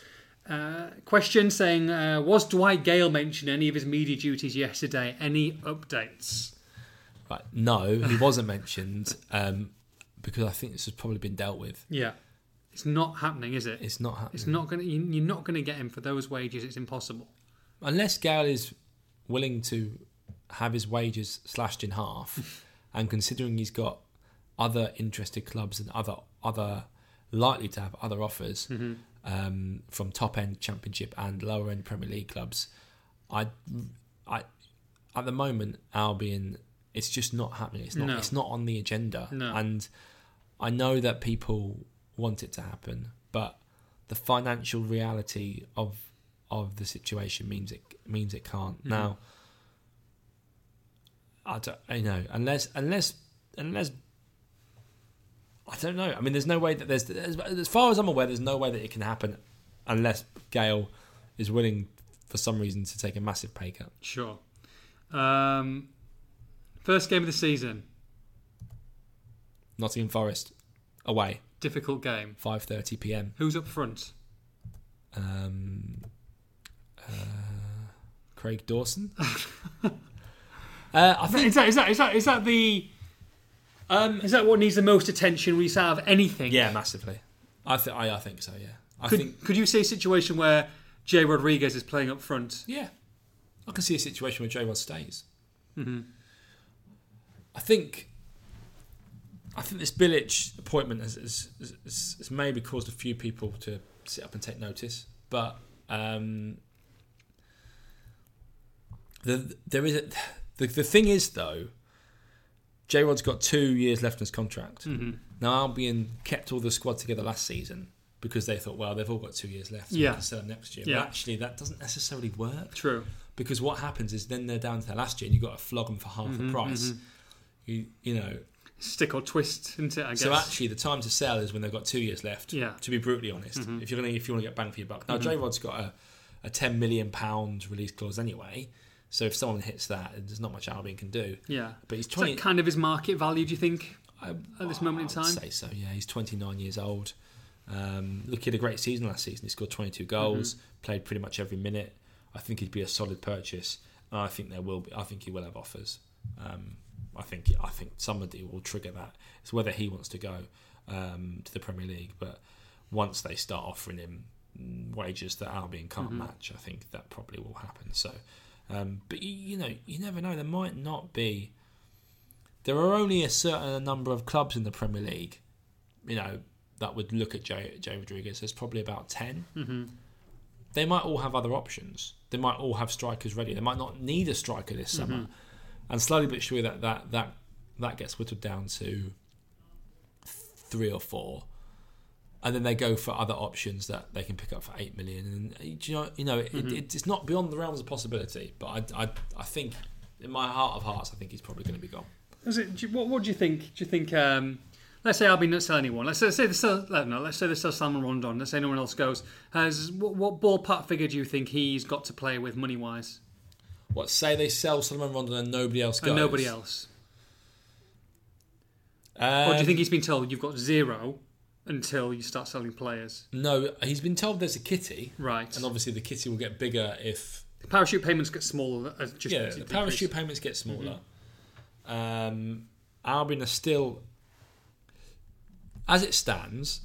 A: uh, question saying, uh, Was Dwight Gayle mentioned any of his media duties yesterday? Any updates?
B: Right. No, he wasn't mentioned um, because I think this has probably been dealt with.
A: Yeah. It's not happening, is it?
B: It's not happening.
A: It's not going. You're not going to get him for those wages. It's impossible.
B: Unless Gayle is willing to have his wages slashed in half, and considering he's got other interested clubs and other other likely to have other offers
A: Mm-hmm.
B: um, from top end Championship and lower end Premier League clubs, I, I, at the moment Albion, it's just not happening. It's not.
A: No.
B: It's not on the agenda.
A: No.
B: And I know that people want it to happen, but the financial reality of of the situation means it means it can't.
A: Mhm.
B: Now, I don't. I know unless unless unless. I don't know. I mean, there's no way that there's, as, as far as I'm aware, there's no way that it can happen unless Gayle is willing, for some reason, to take a massive pay cut.
A: Sure. Um, first game of the season.
B: Nottingham Forest away,
A: Difficult game.
B: 5:30 p.m.
A: Who's up front?
B: Um, uh, Craig Dawson. uh, I think
A: Is that, is that, is that, is that the.
B: um,
A: Is that what needs the most attention we out of anything?
B: yeah, massively. I think I, I think so. Yeah, I
A: Could,
B: think
A: could you see a situation where Jay Rodriguez is playing up front?
B: yeah, I can see a situation where J Rod stays.
A: Mhm.
B: I think. I think this Bilic appointment has, has, has, has maybe caused a few people to sit up and take notice, but um, the there is a, the the thing is though, J Rod's got two years left in his contract.
A: Mhm.
B: Now Albion kept all the squad together last season because they thought, well, they've all got two years left, so
A: Yeah.
B: we can sell them next year.
A: Yeah.
B: But actually, that doesn't necessarily work
A: True.
B: because what happens is then they're down to their last year, and you've got to flog them for half
A: Mhm,
B: the price.
A: mhm.
B: You you know,
A: Stick or twist, isn't it? I guess.
B: so actually, the time to sell is when they've got two years left.
A: Yeah.
B: To be brutally honest,
A: Mhm.
B: if you're gonna if you want to get bang for your buck. Now,
A: Mhm.
B: J Rod's got a, a ten million pound release clause anyway, so if someone hits that, there's not much Albion can do.
A: yeah.
B: But he's
A: Is
B: twenty.
A: that kind of his market value, do you think?
B: I,
A: at this moment in time?
B: say so. Yeah, he's 29 years old. Um, look, he had a great season last season. He scored 22 goals,
A: Mm-hmm.
B: played pretty much every minute. I think he'd be a solid purchase. I think there will be. I think he will have offers. Um, I think. I think somebody will trigger that. It's whether he wants to go um, to the Premier League, but once they start offering him wages that Albion can't
A: Mhm.
B: match, I think that probably will happen. So, um, but you, you know, you never know. There might not be there are only a certain number of clubs in the Premier League, you know, that would look at Jay, Jay Rodriguez. There's probably about 10.
A: Mm-hmm.
B: They might all have other options. They might all have strikers ready. They might not need a striker this summer.
A: Mhm.
B: And slowly but surely that, that, that, that gets whittled down to three or four. And then they go for other options that they can pick up for eight million. And uh, do you know, you know, it,
A: Mhm.
B: it, it's not beyond the realms of possibility. But I, I, I think, in my heart of hearts, I think he's probably going to be gone.
A: Is it, what, what do you think? Do you think um, let's say Albion don't sell anyone. Let's say, let's say they sell. Let's say they sell Solomon Rondon. Let's say no one else goes. Has what, what ballpark figure do you think he's got to play with money wise?
B: What say they sell Solomon Rondon and nobody else goes?
A: And nobody else.
B: Um,
A: or do you think he's been told you've got zero until you start selling players?
B: No, he's been told there's a kitty,
A: Right.
B: and obviously the kitty will get bigger if
A: Parachute payments get smaller as just
B: yeah the parachute payments get smaller.
A: Mm-hmm.
B: Um, Albion are still, as it stands,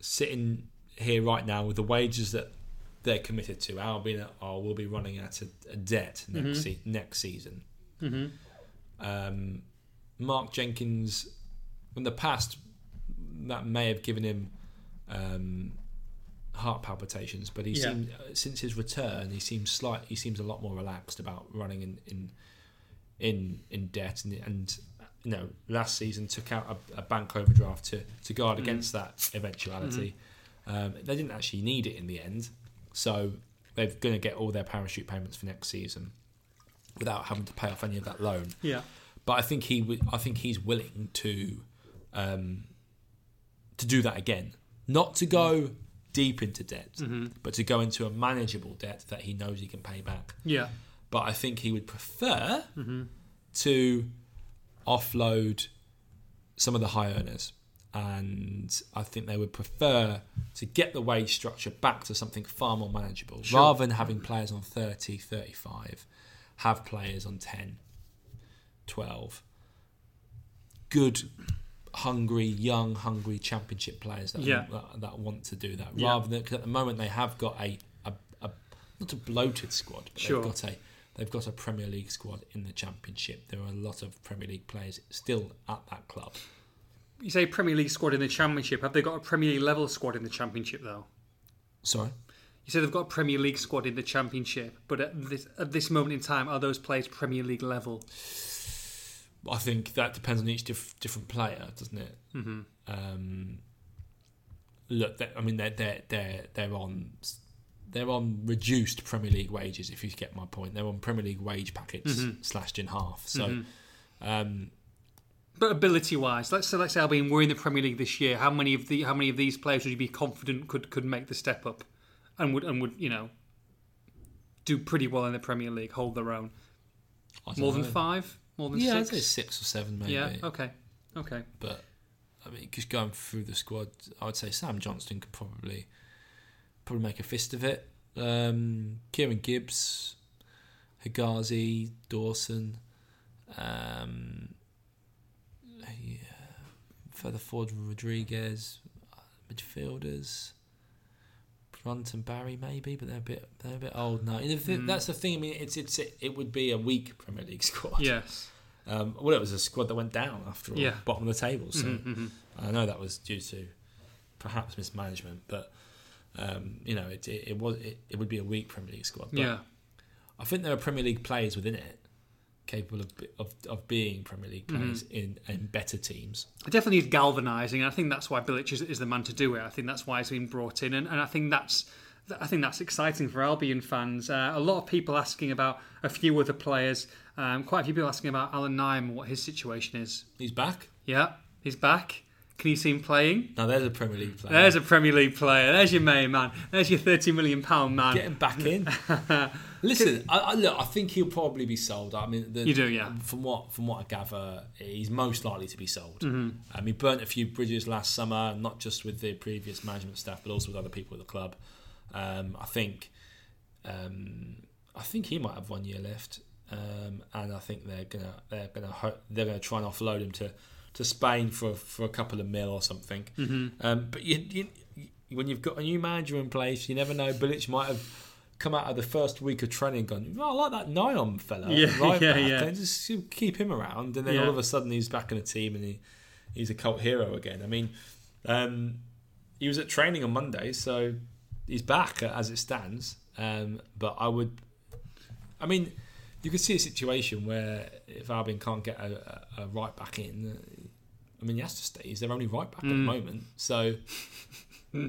B: sitting here right now with the wages that they're committed to. Albion are will be running at a, a debt next
A: Mm-hmm.
B: se- next season. Um, Mark Jenkins, in the past, that may have given him um, heart palpitations, but he
A: Yeah.
B: seemed uh, since his return, he seems slight. He seems a lot more relaxed about running in in in, in debt, and, and you know, last season took out a, a bank overdraft to to guard
A: Mm.
B: against that eventuality. Um, they didn't actually need it in the end, so they're going to get all their parachute payments for next season without having to pay off any of that loan.
A: Yeah.
B: But I think he would. I think he's willing to um, to do that again, not to go deep into debt, but to go into a manageable debt that he knows he can pay back.
A: Yeah.
B: But I think he would prefer to offload some of the high earners. And I think they would prefer to get the wage structure back to something far more manageable
A: Sure.
B: rather than having players on 30, 35, have players on 10, 12. Good, hungry, young, hungry championship players that,
A: Yeah.
B: that, that want to do that.
A: Yeah.
B: Rather than, cause at the moment, they have got a, a, a not a bloated squad, but
A: Sure.
B: they've got a they've got a Premier League squad in the Championship. There are a lot of Premier League players still at that club.
A: You say Premier League squad in the Championship. Have they got a Premier League level squad in the Championship though?
B: Sorry,
A: You say they've got a Premier League squad in the Championship, but at this at this moment in time, are those players Premier League level?
B: I think that depends on each diff- different player, doesn't it? Mm-hmm. Um, look, I mean, they're they're they're they're on they're on reduced Premier League wages. If you get my point, they're on Premier League wage packets slashed in half. So. Um,
A: But ability wise, let's say let's say Albion were in the Premier League this year. How many of the how many of these players would you be confident could could make the step up, and would and would you know do pretty well in the Premier League, hold their own? More than five, more than
B: Yeah, I'd
A: six.
B: say six or seven maybe.
A: yeah. Okay. Okay.
B: But I mean, just going through the squad, I would say Sam Johnstone could probably probably make a fist of it. Um, Kieran Gibbs, Hegazi, Dawson, um, yeah, further forward Rodriguez, midfielders. Brunt and Barry maybe, but they're a bit they're a bit old now. Thi- That's the thing. I mean, it's it's it would be a weak Premier League squad.
A: Yes.
B: Um, well, it was a squad that went down after all,
A: Yeah.
B: bottom of the table. So
A: Mm-hmm.
B: I know that was due to perhaps mismanagement, but um, you know, it, it, it was it, it would be a weak Premier League squad. But
A: Yeah.
B: I think there are Premier League players within it capable of of, of being Premier League players in in better teams.
A: It definitely needs galvanising. I think that's why Bilic is, is the man to do it. I think that's why he's been brought in, and, and I think that's I think that's exciting for Albion fans. Uh, a lot of people asking about a few other players. Um, quite a few people asking about Allan Nyom, what his situation is.
B: He's back.
A: Yeah, he's back. Can you see him playing?
B: Now there's a Premier League player.
A: There's a Premier League player. There's your main man. There's your thirty million pound man.
B: Get him back in. Listen, I, I, look, I think he'll probably be sold. I mean, the,
A: You do, yeah.
B: From what from what I gather, he's most likely to be sold.
A: Mm-hmm.
B: Um, he burnt a few bridges last summer, not just with the previous management staff, but also with other people at the club. Um, I think, um, I think he might have one year left, um, and I think they're gonna they're gonna ho- they're gonna try and offload him to, to Spain for for a couple of mil or something.
A: Mm-hmm.
B: Um, but you, you, when you've got a new manager in place, you never know. Bilic might have come out of the first week of training gone, oh, I like that Nyom fella.
A: Yeah,
B: right
A: yeah,
B: back.
A: yeah.
B: And just keep him around. And then
A: Yeah.
B: all of a sudden he's back in the team and he, he's a cult hero again. I mean, um, he was at training on Monday, so he's back as it stands. Um, but I would, I mean, you could see a situation where if Albion can't get a, a, a right back in, I mean, he has to stay. He's their only right back at the
A: Mm.
B: moment. So I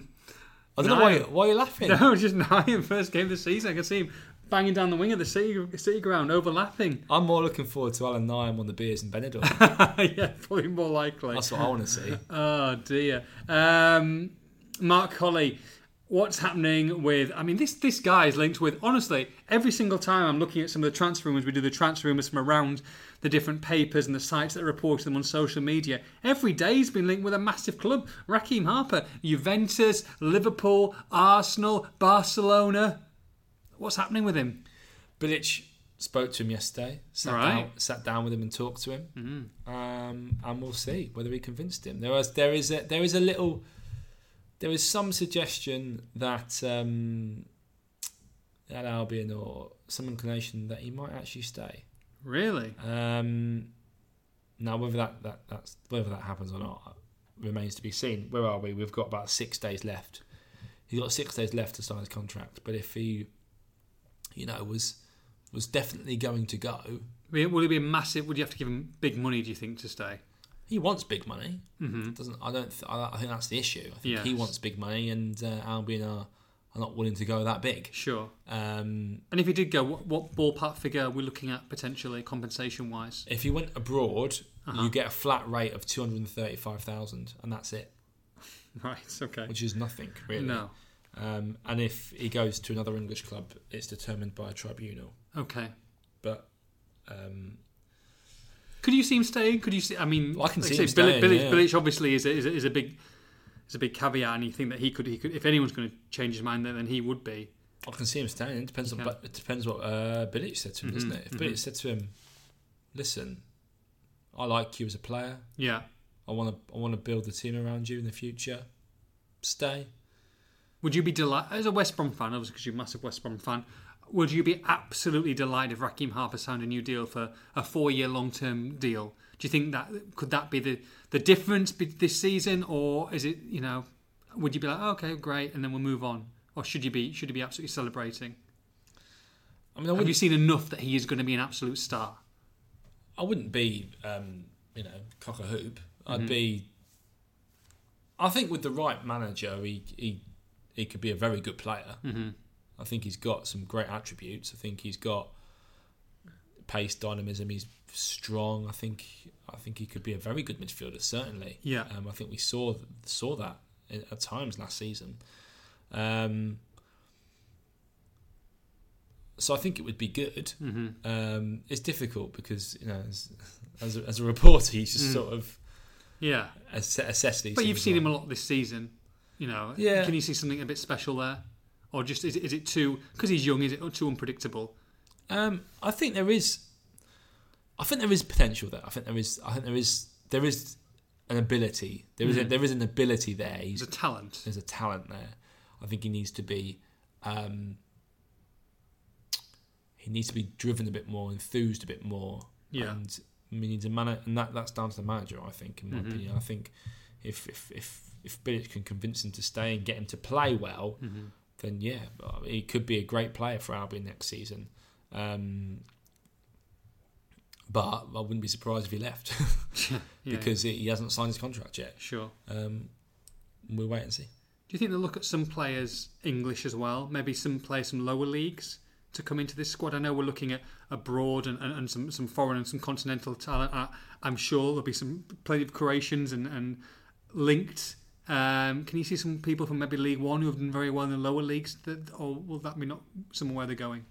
B: don't know why, why are you laughing.
A: No, just Nyom first game of the season. I can see him banging down the wing of the city city ground, overlapping.
B: I'm more looking forward to Allan Nyom on the beers in Benidorm.
A: yeah, probably more likely.
B: That's what I want to see.
A: Oh dear. Um, Mark Colley, what's happening with? I mean, this this guy is linked with. Honestly, every single time I'm looking at some of the transfer rumors, we do the transfer rumors from around the different papers and the sites that report them on social media. Every day he's been linked with a massive club. Rekeem Harper, Juventus, Liverpool, Arsenal, Barcelona. What's happening with him?
B: Bilic spoke to him yesterday. Sat
A: Right.
B: down, sat down with him and talked to him, um, and we'll see whether he convinced him. There was there is a there is a little there is some suggestion that um, at Albion or some inclination that he might actually stay.
A: Really?
B: Um, now whether that, that that's whether that happens or not remains to be seen. Where are we? We've got about six days left. He's got six days left to sign his contract. But if he, you know, was was definitely going to go,
A: Would it be massive? Would you have to give him big money? Do you think to stay?
B: he wants big money.
A: Mm-hmm.
B: Doesn't I don't th- I I think that's the issue. I think he wants big money, and uh, Albion are, are not willing to go that big.
A: Sure.
B: Um,
A: And if he did go, what, what ballpark figure are we looking at potentially compensation wise?
B: if he went abroad,
A: Uh-huh.
B: you get a flat rate of two hundred thirty five thousand, and that's it,
A: Right. Okay.
B: which is nothing really.
A: No.
B: Um, and if he goes to another English club, it's determined by a tribunal.
A: Okay.
B: But um,
A: Could you see him staying? Could you see? I mean,
B: I can
A: like
B: see
A: I
B: him
A: say,
B: staying, yeah.
A: Bilic obviously is a, is a, is a big is a big caveat, and you think that he could he could if anyone's going to change his mind, then, then he would be.
B: I can see him staying. It depends on, but it depends what uh, Bilic said to him, doesn't
A: Mhm,
B: it? If
A: mhm.
B: Bilic said to him, "Listen, I like you as a player.
A: Yeah.
B: I want to I want to build the team around you in the future. Stay."
A: Would you be delighted as a West Brom fan? Obviously, because you're a massive West Brom fan. Would you be absolutely delighted if Rekeem Harper signed a new deal for a four-year long-term deal? Do you think that could that be the the difference this season, or is it you know? Would you be like, oh, okay, great, and then we'll move on, or should you be should you be absolutely celebrating?
B: I mean, I
A: Have you seen enough that he is going to be an absolute star?
B: I wouldn't be, um, you know, cock a hoop.
A: Mm-hmm.
B: I'd be. I think with the right manager, he he he could be a very good player.
A: Mm-hmm.
B: I think he's got some great attributes. I think he's got pace, dynamism. He's strong. I think I think he could be a very good midfielder. Certainly.
A: Yeah.
B: Um, I think we saw saw that at times last season. Um, so I think it would be good.
A: Mm-hmm.
B: Um, it's difficult because you know, as as a, as a reporter, you just
A: Mm.
B: sort of
A: Yeah,
B: ass- assess these.
A: but you've seen
B: like-
A: him a lot this season. You know,
B: Yeah.
A: Can you see something a bit special there, or just is it, is it too because he's young? Is it too unpredictable?
B: Um, I think there is. I think there is potential there. I think there is. I think there is. There is an ability. There is. A,
A: Mhm.
B: there is an ability there. He's,
A: He's a talent.
B: there's a talent there. I think he needs to be. Um, he needs to be driven a bit more, enthused a bit more.
A: Yeah.
B: And mean, he's a man, and that that's down to the manager. I think, in my
A: Mhm.
B: opinion, I think if if if if Bilic can convince him to stay and get him to play well,
A: Mm-hmm.
B: then yeah, he could be a great player for Albion next season. Um, but I wouldn't be surprised if he left
A: yeah,
B: because he hasn't signed his contract yet.
A: sure.
B: Um, we'll wait and see.
A: Do you think they'll look at some players English as well? Maybe some players from lower leagues to come into this squad. I know we're looking at abroad and, and, and some, some foreign and some continental talent. I, I'm sure there'll be some plenty of Croatians and, and linked. Um, can you see some people from maybe League One who have done very well in the lower leagues, that, or will that be not somewhere where they're going?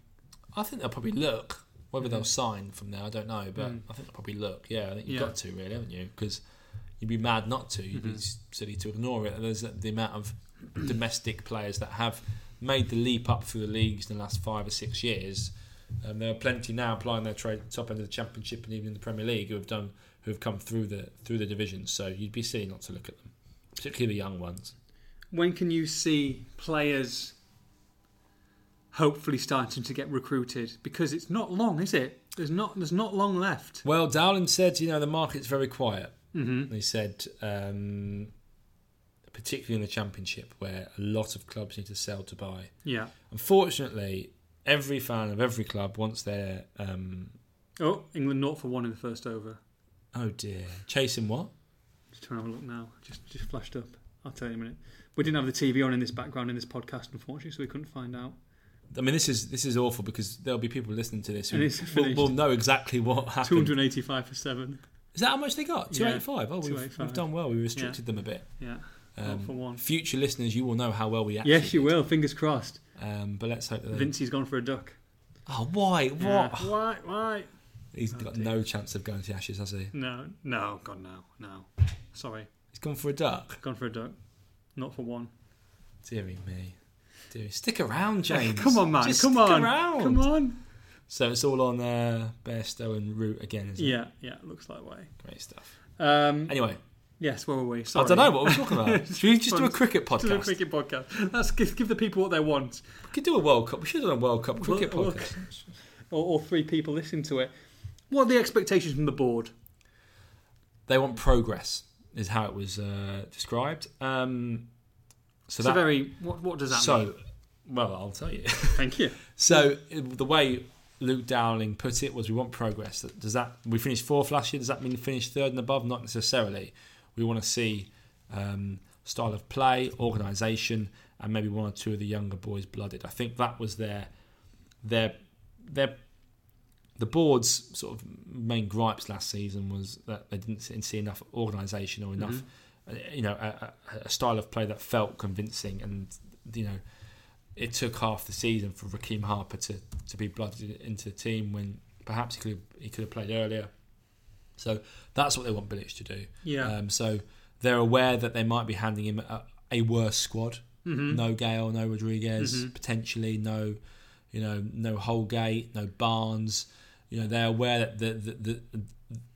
B: I think they'll probably look. Whether they'll sign from there, I don't know, but
A: Mm.
B: I think they'll probably look. Yeah, I think you've
A: Yeah.
B: got to really, haven't you? Because you'd be mad not to. You'd be
A: Mhm.
B: silly to ignore it. There's the amount of domestic players that have made the leap up through the leagues in the last five or six years. Um, there are plenty now applying their trade top end of the Championship and even in the Premier League who have done who have come through the through the divisions. So you'd be silly not to look at them, particularly the young ones.
A: When can you see players hopefully starting to get recruited? Because it's not long, is it? There's not. There's not long left.
B: Well, Dowling said, you know, the market's very quiet.
A: Mm-hmm.
B: They said, um, particularly in the Championship, where a lot of clubs need to sell to buy.
A: Yeah.
B: Unfortunately, every fan of every club wants their. Um,
A: Oh, England not for one in the first over.
B: oh dear, chasing what?
A: Just trying to have a look now. Just just flashed up. I'll tell you in a minute. We didn't have the TV on in this background in this podcast, unfortunately, so we couldn't find out.
B: I mean, this is this is awful because there'll be people listening to this who will, will know exactly what happened.
A: 285 for seven.
B: Is that how much they got? Two eighty-five. Yeah. Oh, we've, we've done well. We restricted them a bit.
A: Yeah.
B: Um,
A: for one.
B: Future listeners, you will know how well we actually.
A: Yes, you will. Fingers crossed.
B: Um, but let's hope that.
A: Vincey's gone for a duck.
B: Oh, why? What?
A: Yeah. Why? Why?
B: He's got no chance of going to the Ashes, has he?
A: No, no, God, no, no. Sorry,
B: He's gone for a duck.
A: gone for a duck. Not for one.
B: Deary me. Stick around, James.
A: Come on, man.
B: Just
A: Come
B: stick
A: on.
B: Around.
A: Come on.
B: So it's all on uh, Bairstow and Root again, is it?
A: Yeah, yeah. Looks like way.
B: Great stuff.
A: Um,
B: Anyway,
A: yes. Where were we? Sorry.
B: I don't know what we're talking about. Should we just do a cricket podcast?
A: To the cricket podcast. Let's give, give the people what they want.
B: We could do a World Cup. We should have done a World Cup cricket
A: Well,
B: podcast.
A: Or, or three people listening to it. What are the expectations from the board?
B: They want progress, is how it was uh, described. Um, so
A: It's a
B: that.
A: very. What, what does that
B: so,
A: mean?
B: well, I'll tell you.
A: Thank you.
B: So the way Luke Dowling put it was, we want progress. Does that we finished fourth last year? Does that mean finish third and above? Not necessarily. We want to see um, style of play, organisation, and maybe one or two of the younger boys blooded. I think that was their their their the board's sort of main gripes last season was that they didn't see- enough organisation or enough, uh, you know, a, a, style of play that felt convincing, and you know, it took half the season for Rekeem Harper to, to be blooded into the team when perhaps he could have, he could have played earlier. So that's what they want Bilic to do.
A: Yeah.
B: Um, so they're aware that they might be handing him a, a worse squad.
A: Mhm.
B: No Gayle, no Rodriguez,
A: Mhm.
B: potentially no, you know, no Holgate, no Barnes. You know, they're aware that the the, the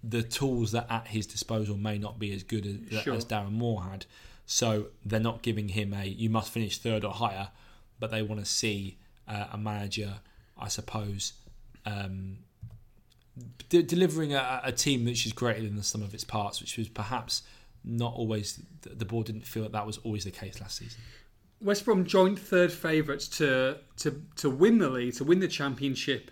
B: the tools that at his disposal may not be as good as,
A: Sure.
B: as Darren Moore had. So they're not giving him a you must finish third or higher, but they want to see uh, a manager, I suppose, um, de- delivering a, a team which is greater than the sum of its parts, which was perhaps not always the the board didn't feel that that was always the case last season.
A: West Brom joint third favourites to, to to win the league, to win the championship.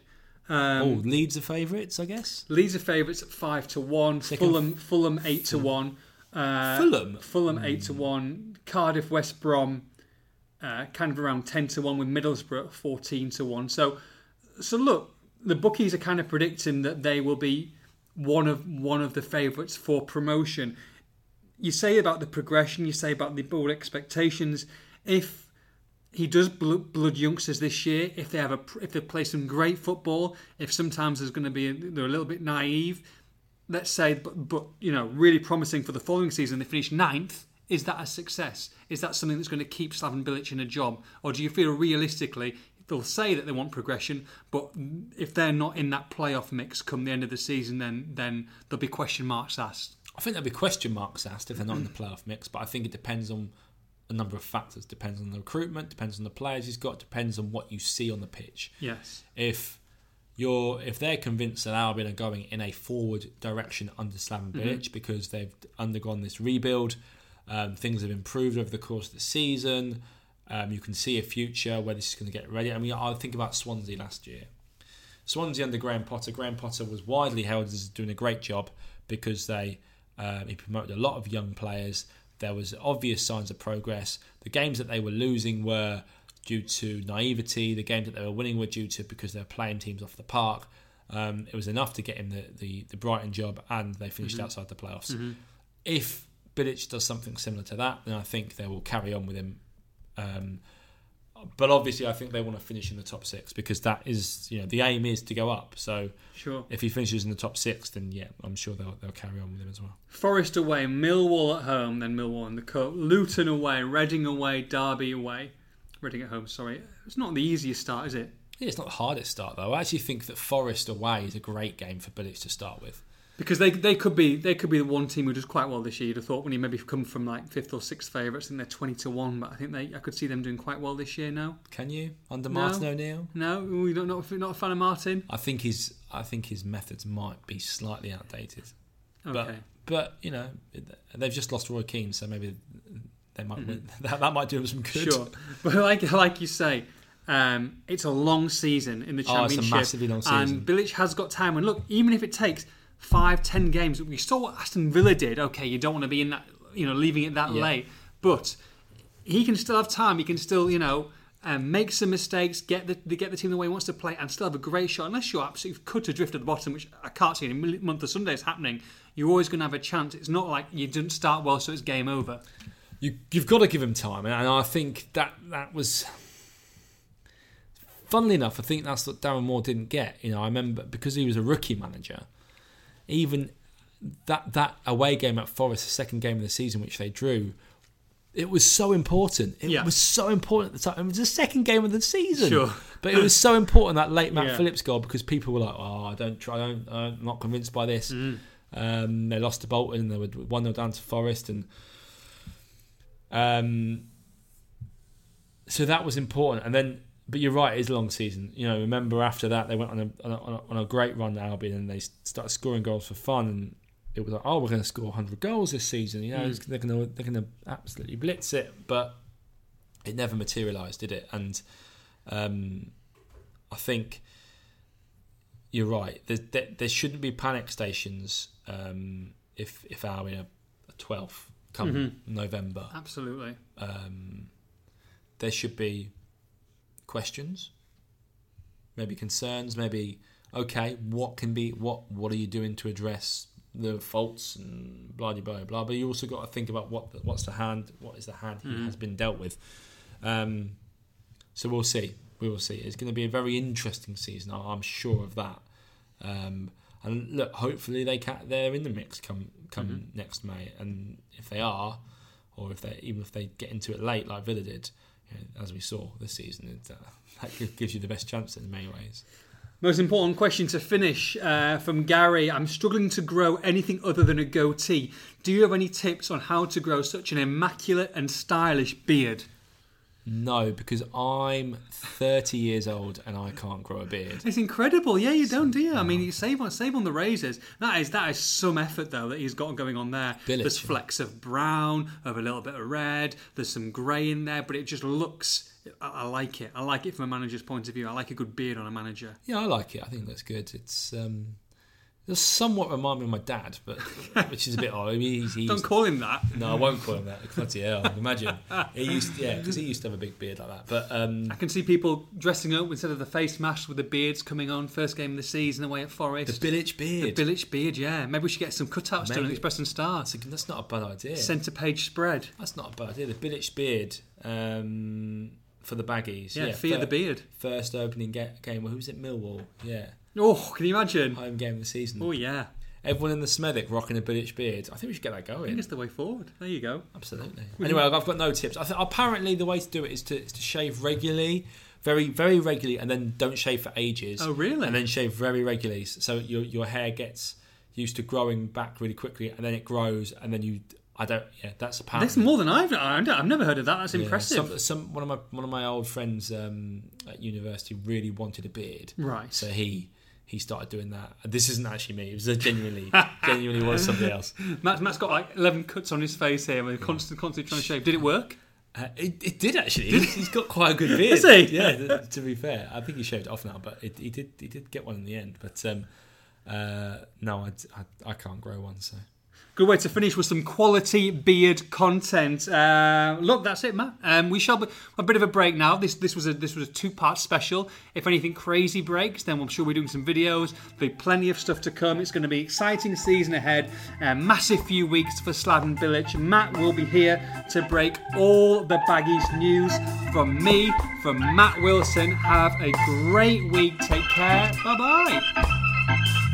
A: Um,
B: oh, Leeds are favourites, I guess.
A: Leeds are favourites at five to one.
B: Second-
A: Fulham Fulham eight to one. Uh,
B: Fulham?
A: Fulham eight to one. Cardiff West Brom uh, kind of around ten to one with Middlesbrough fourteen to one. So so look, the bookies are kind of predicting that they will be one of one of the favourites for promotion. You say about the progression, you say about the board expectations. If he does blood, blood youngsters this year, if they have a if they play some great football, if sometimes there's going to be they're a little bit naive, let's say, but, but you know, really promising for the following season, they finish ninth. Is that a success? Is that something that's going to keep Slaven Bilic in a job, or do you feel realistically they'll say that they want progression, but if they're not in that playoff mix come the end of the season, then then there'll be question marks asked.
B: I think there'll be question marks asked if they're not in the mm-hmm. playoff mix, but I think it depends on a number of factors. Depends on the recruitment, depends on the players he's got, depends on what you see on the pitch.
A: Yes.
B: If you're if they're convinced that Albion are going in a forward direction under Slaven Bilic because they've undergone this rebuild, um, things have improved over the course of the season. Um, you can see a future where this is going to get ready. I mean, I think about Swansea last year. Swansea under Graham Potter. Graham Potter was widely held as doing a great job because they um, he promoted a lot of young players. There was obvious signs of progress. The games that they were losing were due to naivety. The games that they were winning were due to because they were playing teams off the park. Um, it was enough to get him the, the, the Brighton job, and they finished outside the playoffs. If Bilic does something similar to that, then I think they will carry on with him. Um, but obviously, I think they want to finish in the top six because that is, you know, the aim is to go up. So
A: Sure.
B: if he finishes in the top six, then yeah, I'm sure they'll they'll carry on with him as well.
A: Forest away, Millwall at home, then Millwall in the cup. Luton away, Reading away, Derby away. Reading at home, sorry. It's not the easiest start, is it?
B: Yeah, it's not the hardest start though. I actually think that Forest away is a great game for Bilic to start with.
A: Because they they could be they could be the one team who does quite well this year. You'd have thought when you maybe come from like fifth or sixth favourites, and they're twenty to one. But I think they I could see them doing quite well this year. now.
B: Can you under
A: No.
B: Martin O'Neill?
A: No, we don't not not a fan of Martin.
B: I think his I think his methods might be slightly outdated.
A: Okay.
B: But but you know they've just lost Roy Keane, so maybe they might win. that, that might do them some good.
A: Mm-hmm. Sure, but like like you say, um, it's a long season in the championship.
B: Oh, it's a massively long season.
A: And Bilic has got time. And look, even if it takes five, ten games, we saw what Aston Villa did. Okay, you don't want to be in that, you know, leaving it that
B: Yeah.
A: late, but he can still have time. He can still, you know. um, make some mistakes, get the get the team the way he wants to play, and still have a great shot. Unless you're absolutely cut adrift at the bottom, which I can't see in a month of Sundays happening, you're always going to have a chance. It's not like you didn't start well, so it's game over.
B: You, you've got to give him time, and I think that that was. Funnily enough, I think that's what Darren Moore didn't get. You know, I remember because he was a rookie manager, even that that away game at Forest, the second game of the season, which they drew, it was so important. It
A: Yeah.
B: was so important at the time. It was the second game of the season.
A: Sure.
B: But it was so important that late Matt
A: Yeah.
B: Phillips goal because people were like, "Oh, I don't try. I don't, I'm not convinced by this."
A: Mm.
B: Um, they lost to Bolton. They were one 0 down to Forest, and um, so that was important. And then, but you're right, it is a long season. You know, remember after that they went on a on a, on a, great run at Albion, and they started scoring goals for fun. And it was like, oh, we're going to score 100 goals this season. You know,
A: Mm.
B: they're going to they're going to absolutely blitz it, but it never materialised, did it? And um, I think you're right. There, there, there shouldn't be panic stations um, if if Albion are 12th come
A: Mhm.
B: November.
A: Absolutely.
B: Um, there should be questions, maybe concerns, maybe okay, what can be what what are you doing to address the faults and blah blah blah blah. But you also got to think about what what's the hand, what is the hand he
A: Mhm.
B: has been dealt with. Um, so we'll see. We will see. It's going to be a very interesting season. I'm sure of that. Um, and look, hopefully they can. They're in the mix come come
A: Mhm.
B: next May. And if they are, or if they even if they get into it late like Villa did, as we saw this season, it, uh, that gives you the best chance in many ways.
A: Most important question to finish uh, from Gary. I'm struggling to grow anything other than a goatee. Do you have any tips on how to grow such an immaculate and stylish beard?
B: No, because I'm 30 years old and I can't grow a beard.
A: It's incredible. Yeah, you don't, do you? I mean, you save on save on the razors. That is that is some effort though that he's got going on there. There's flecks of brown, of a little bit of red. There's some grey in there, but it just looks. I, I like it. I like it from a manager's point of view. I like a good beard on a manager.
B: Yeah, I like it. I think that's good. It's um, it somewhat remind me of my dad, but which is a bit odd. I mean, he's, he's,
A: Don't call him that.
B: no, I won't call him that. Bloody hell! Imagine he used, yeah, because he used to have a big beard like that. But um,
A: I can see people dressing up instead of the face mask with the beards coming on. First game of the season away at Forest.
B: the. Bilic beard.
A: The Bilic beard, yeah. Maybe we should get some cutouts done at Express and Star.
B: that's, not a bad idea.
A: Centre page spread.
B: That's not a bad idea. The Bilic beard um, for the baggies.
A: Yeah,
B: Yeah,
A: fear
B: fir-
A: the beard.
B: First opening ga- game. Well, who was it? Millwall. Yeah,
A: Oh, can you imagine?
B: home game of the season.
A: Oh, yeah.
B: Everyone in the Smethwick rocking a Bilic beard. I think we should get that going.
A: I think it's the way forward. There you go.
B: Absolutely. Anyway, I've got no tips. I think apparently the way to do it is to, is to shave regularly, very very regularly, and then don't shave for ages.
A: Oh, really?
B: And then shave very regularly, so your your hair gets used to growing back really quickly, and then it grows, and then you. I don't. Yeah, that's apparently.
A: That's more than I've. I've I've never heard of that. That's
B: Yeah,
A: impressive.
B: Some, some one of my one of my old friends um, at university really wanted a beard,
A: Right.
B: so he he started doing that. This isn't actually me. It was a genuinely genuinely was somebody else.
A: Matt, Matt's got like 11 cuts on his face here. We're constantly, constantly trying to shave. Did it work?
B: Uh, it, it did actually. He's, he's got quite a good beard.
A: Has he?
B: Yeah. th- To be fair, I think he shaved it off now, but it, he did. He did get one in the end. But um, uh, no, I, I, I can't grow one. So
A: Good way to finish with some quality beard content. Uh, look, that's it, Matt. Um, we shall be a bit of a break now. This this was a this was a two part special. If anything crazy breaks, then I'm sure we're doing some videos. There'll be plenty of stuff to come. It's going to be exciting season ahead. A massive few weeks for Slaven Bilic. Matt will be here to break all the baggies news from me, from Matt Wilson. Have a great week. Take care. Bye bye.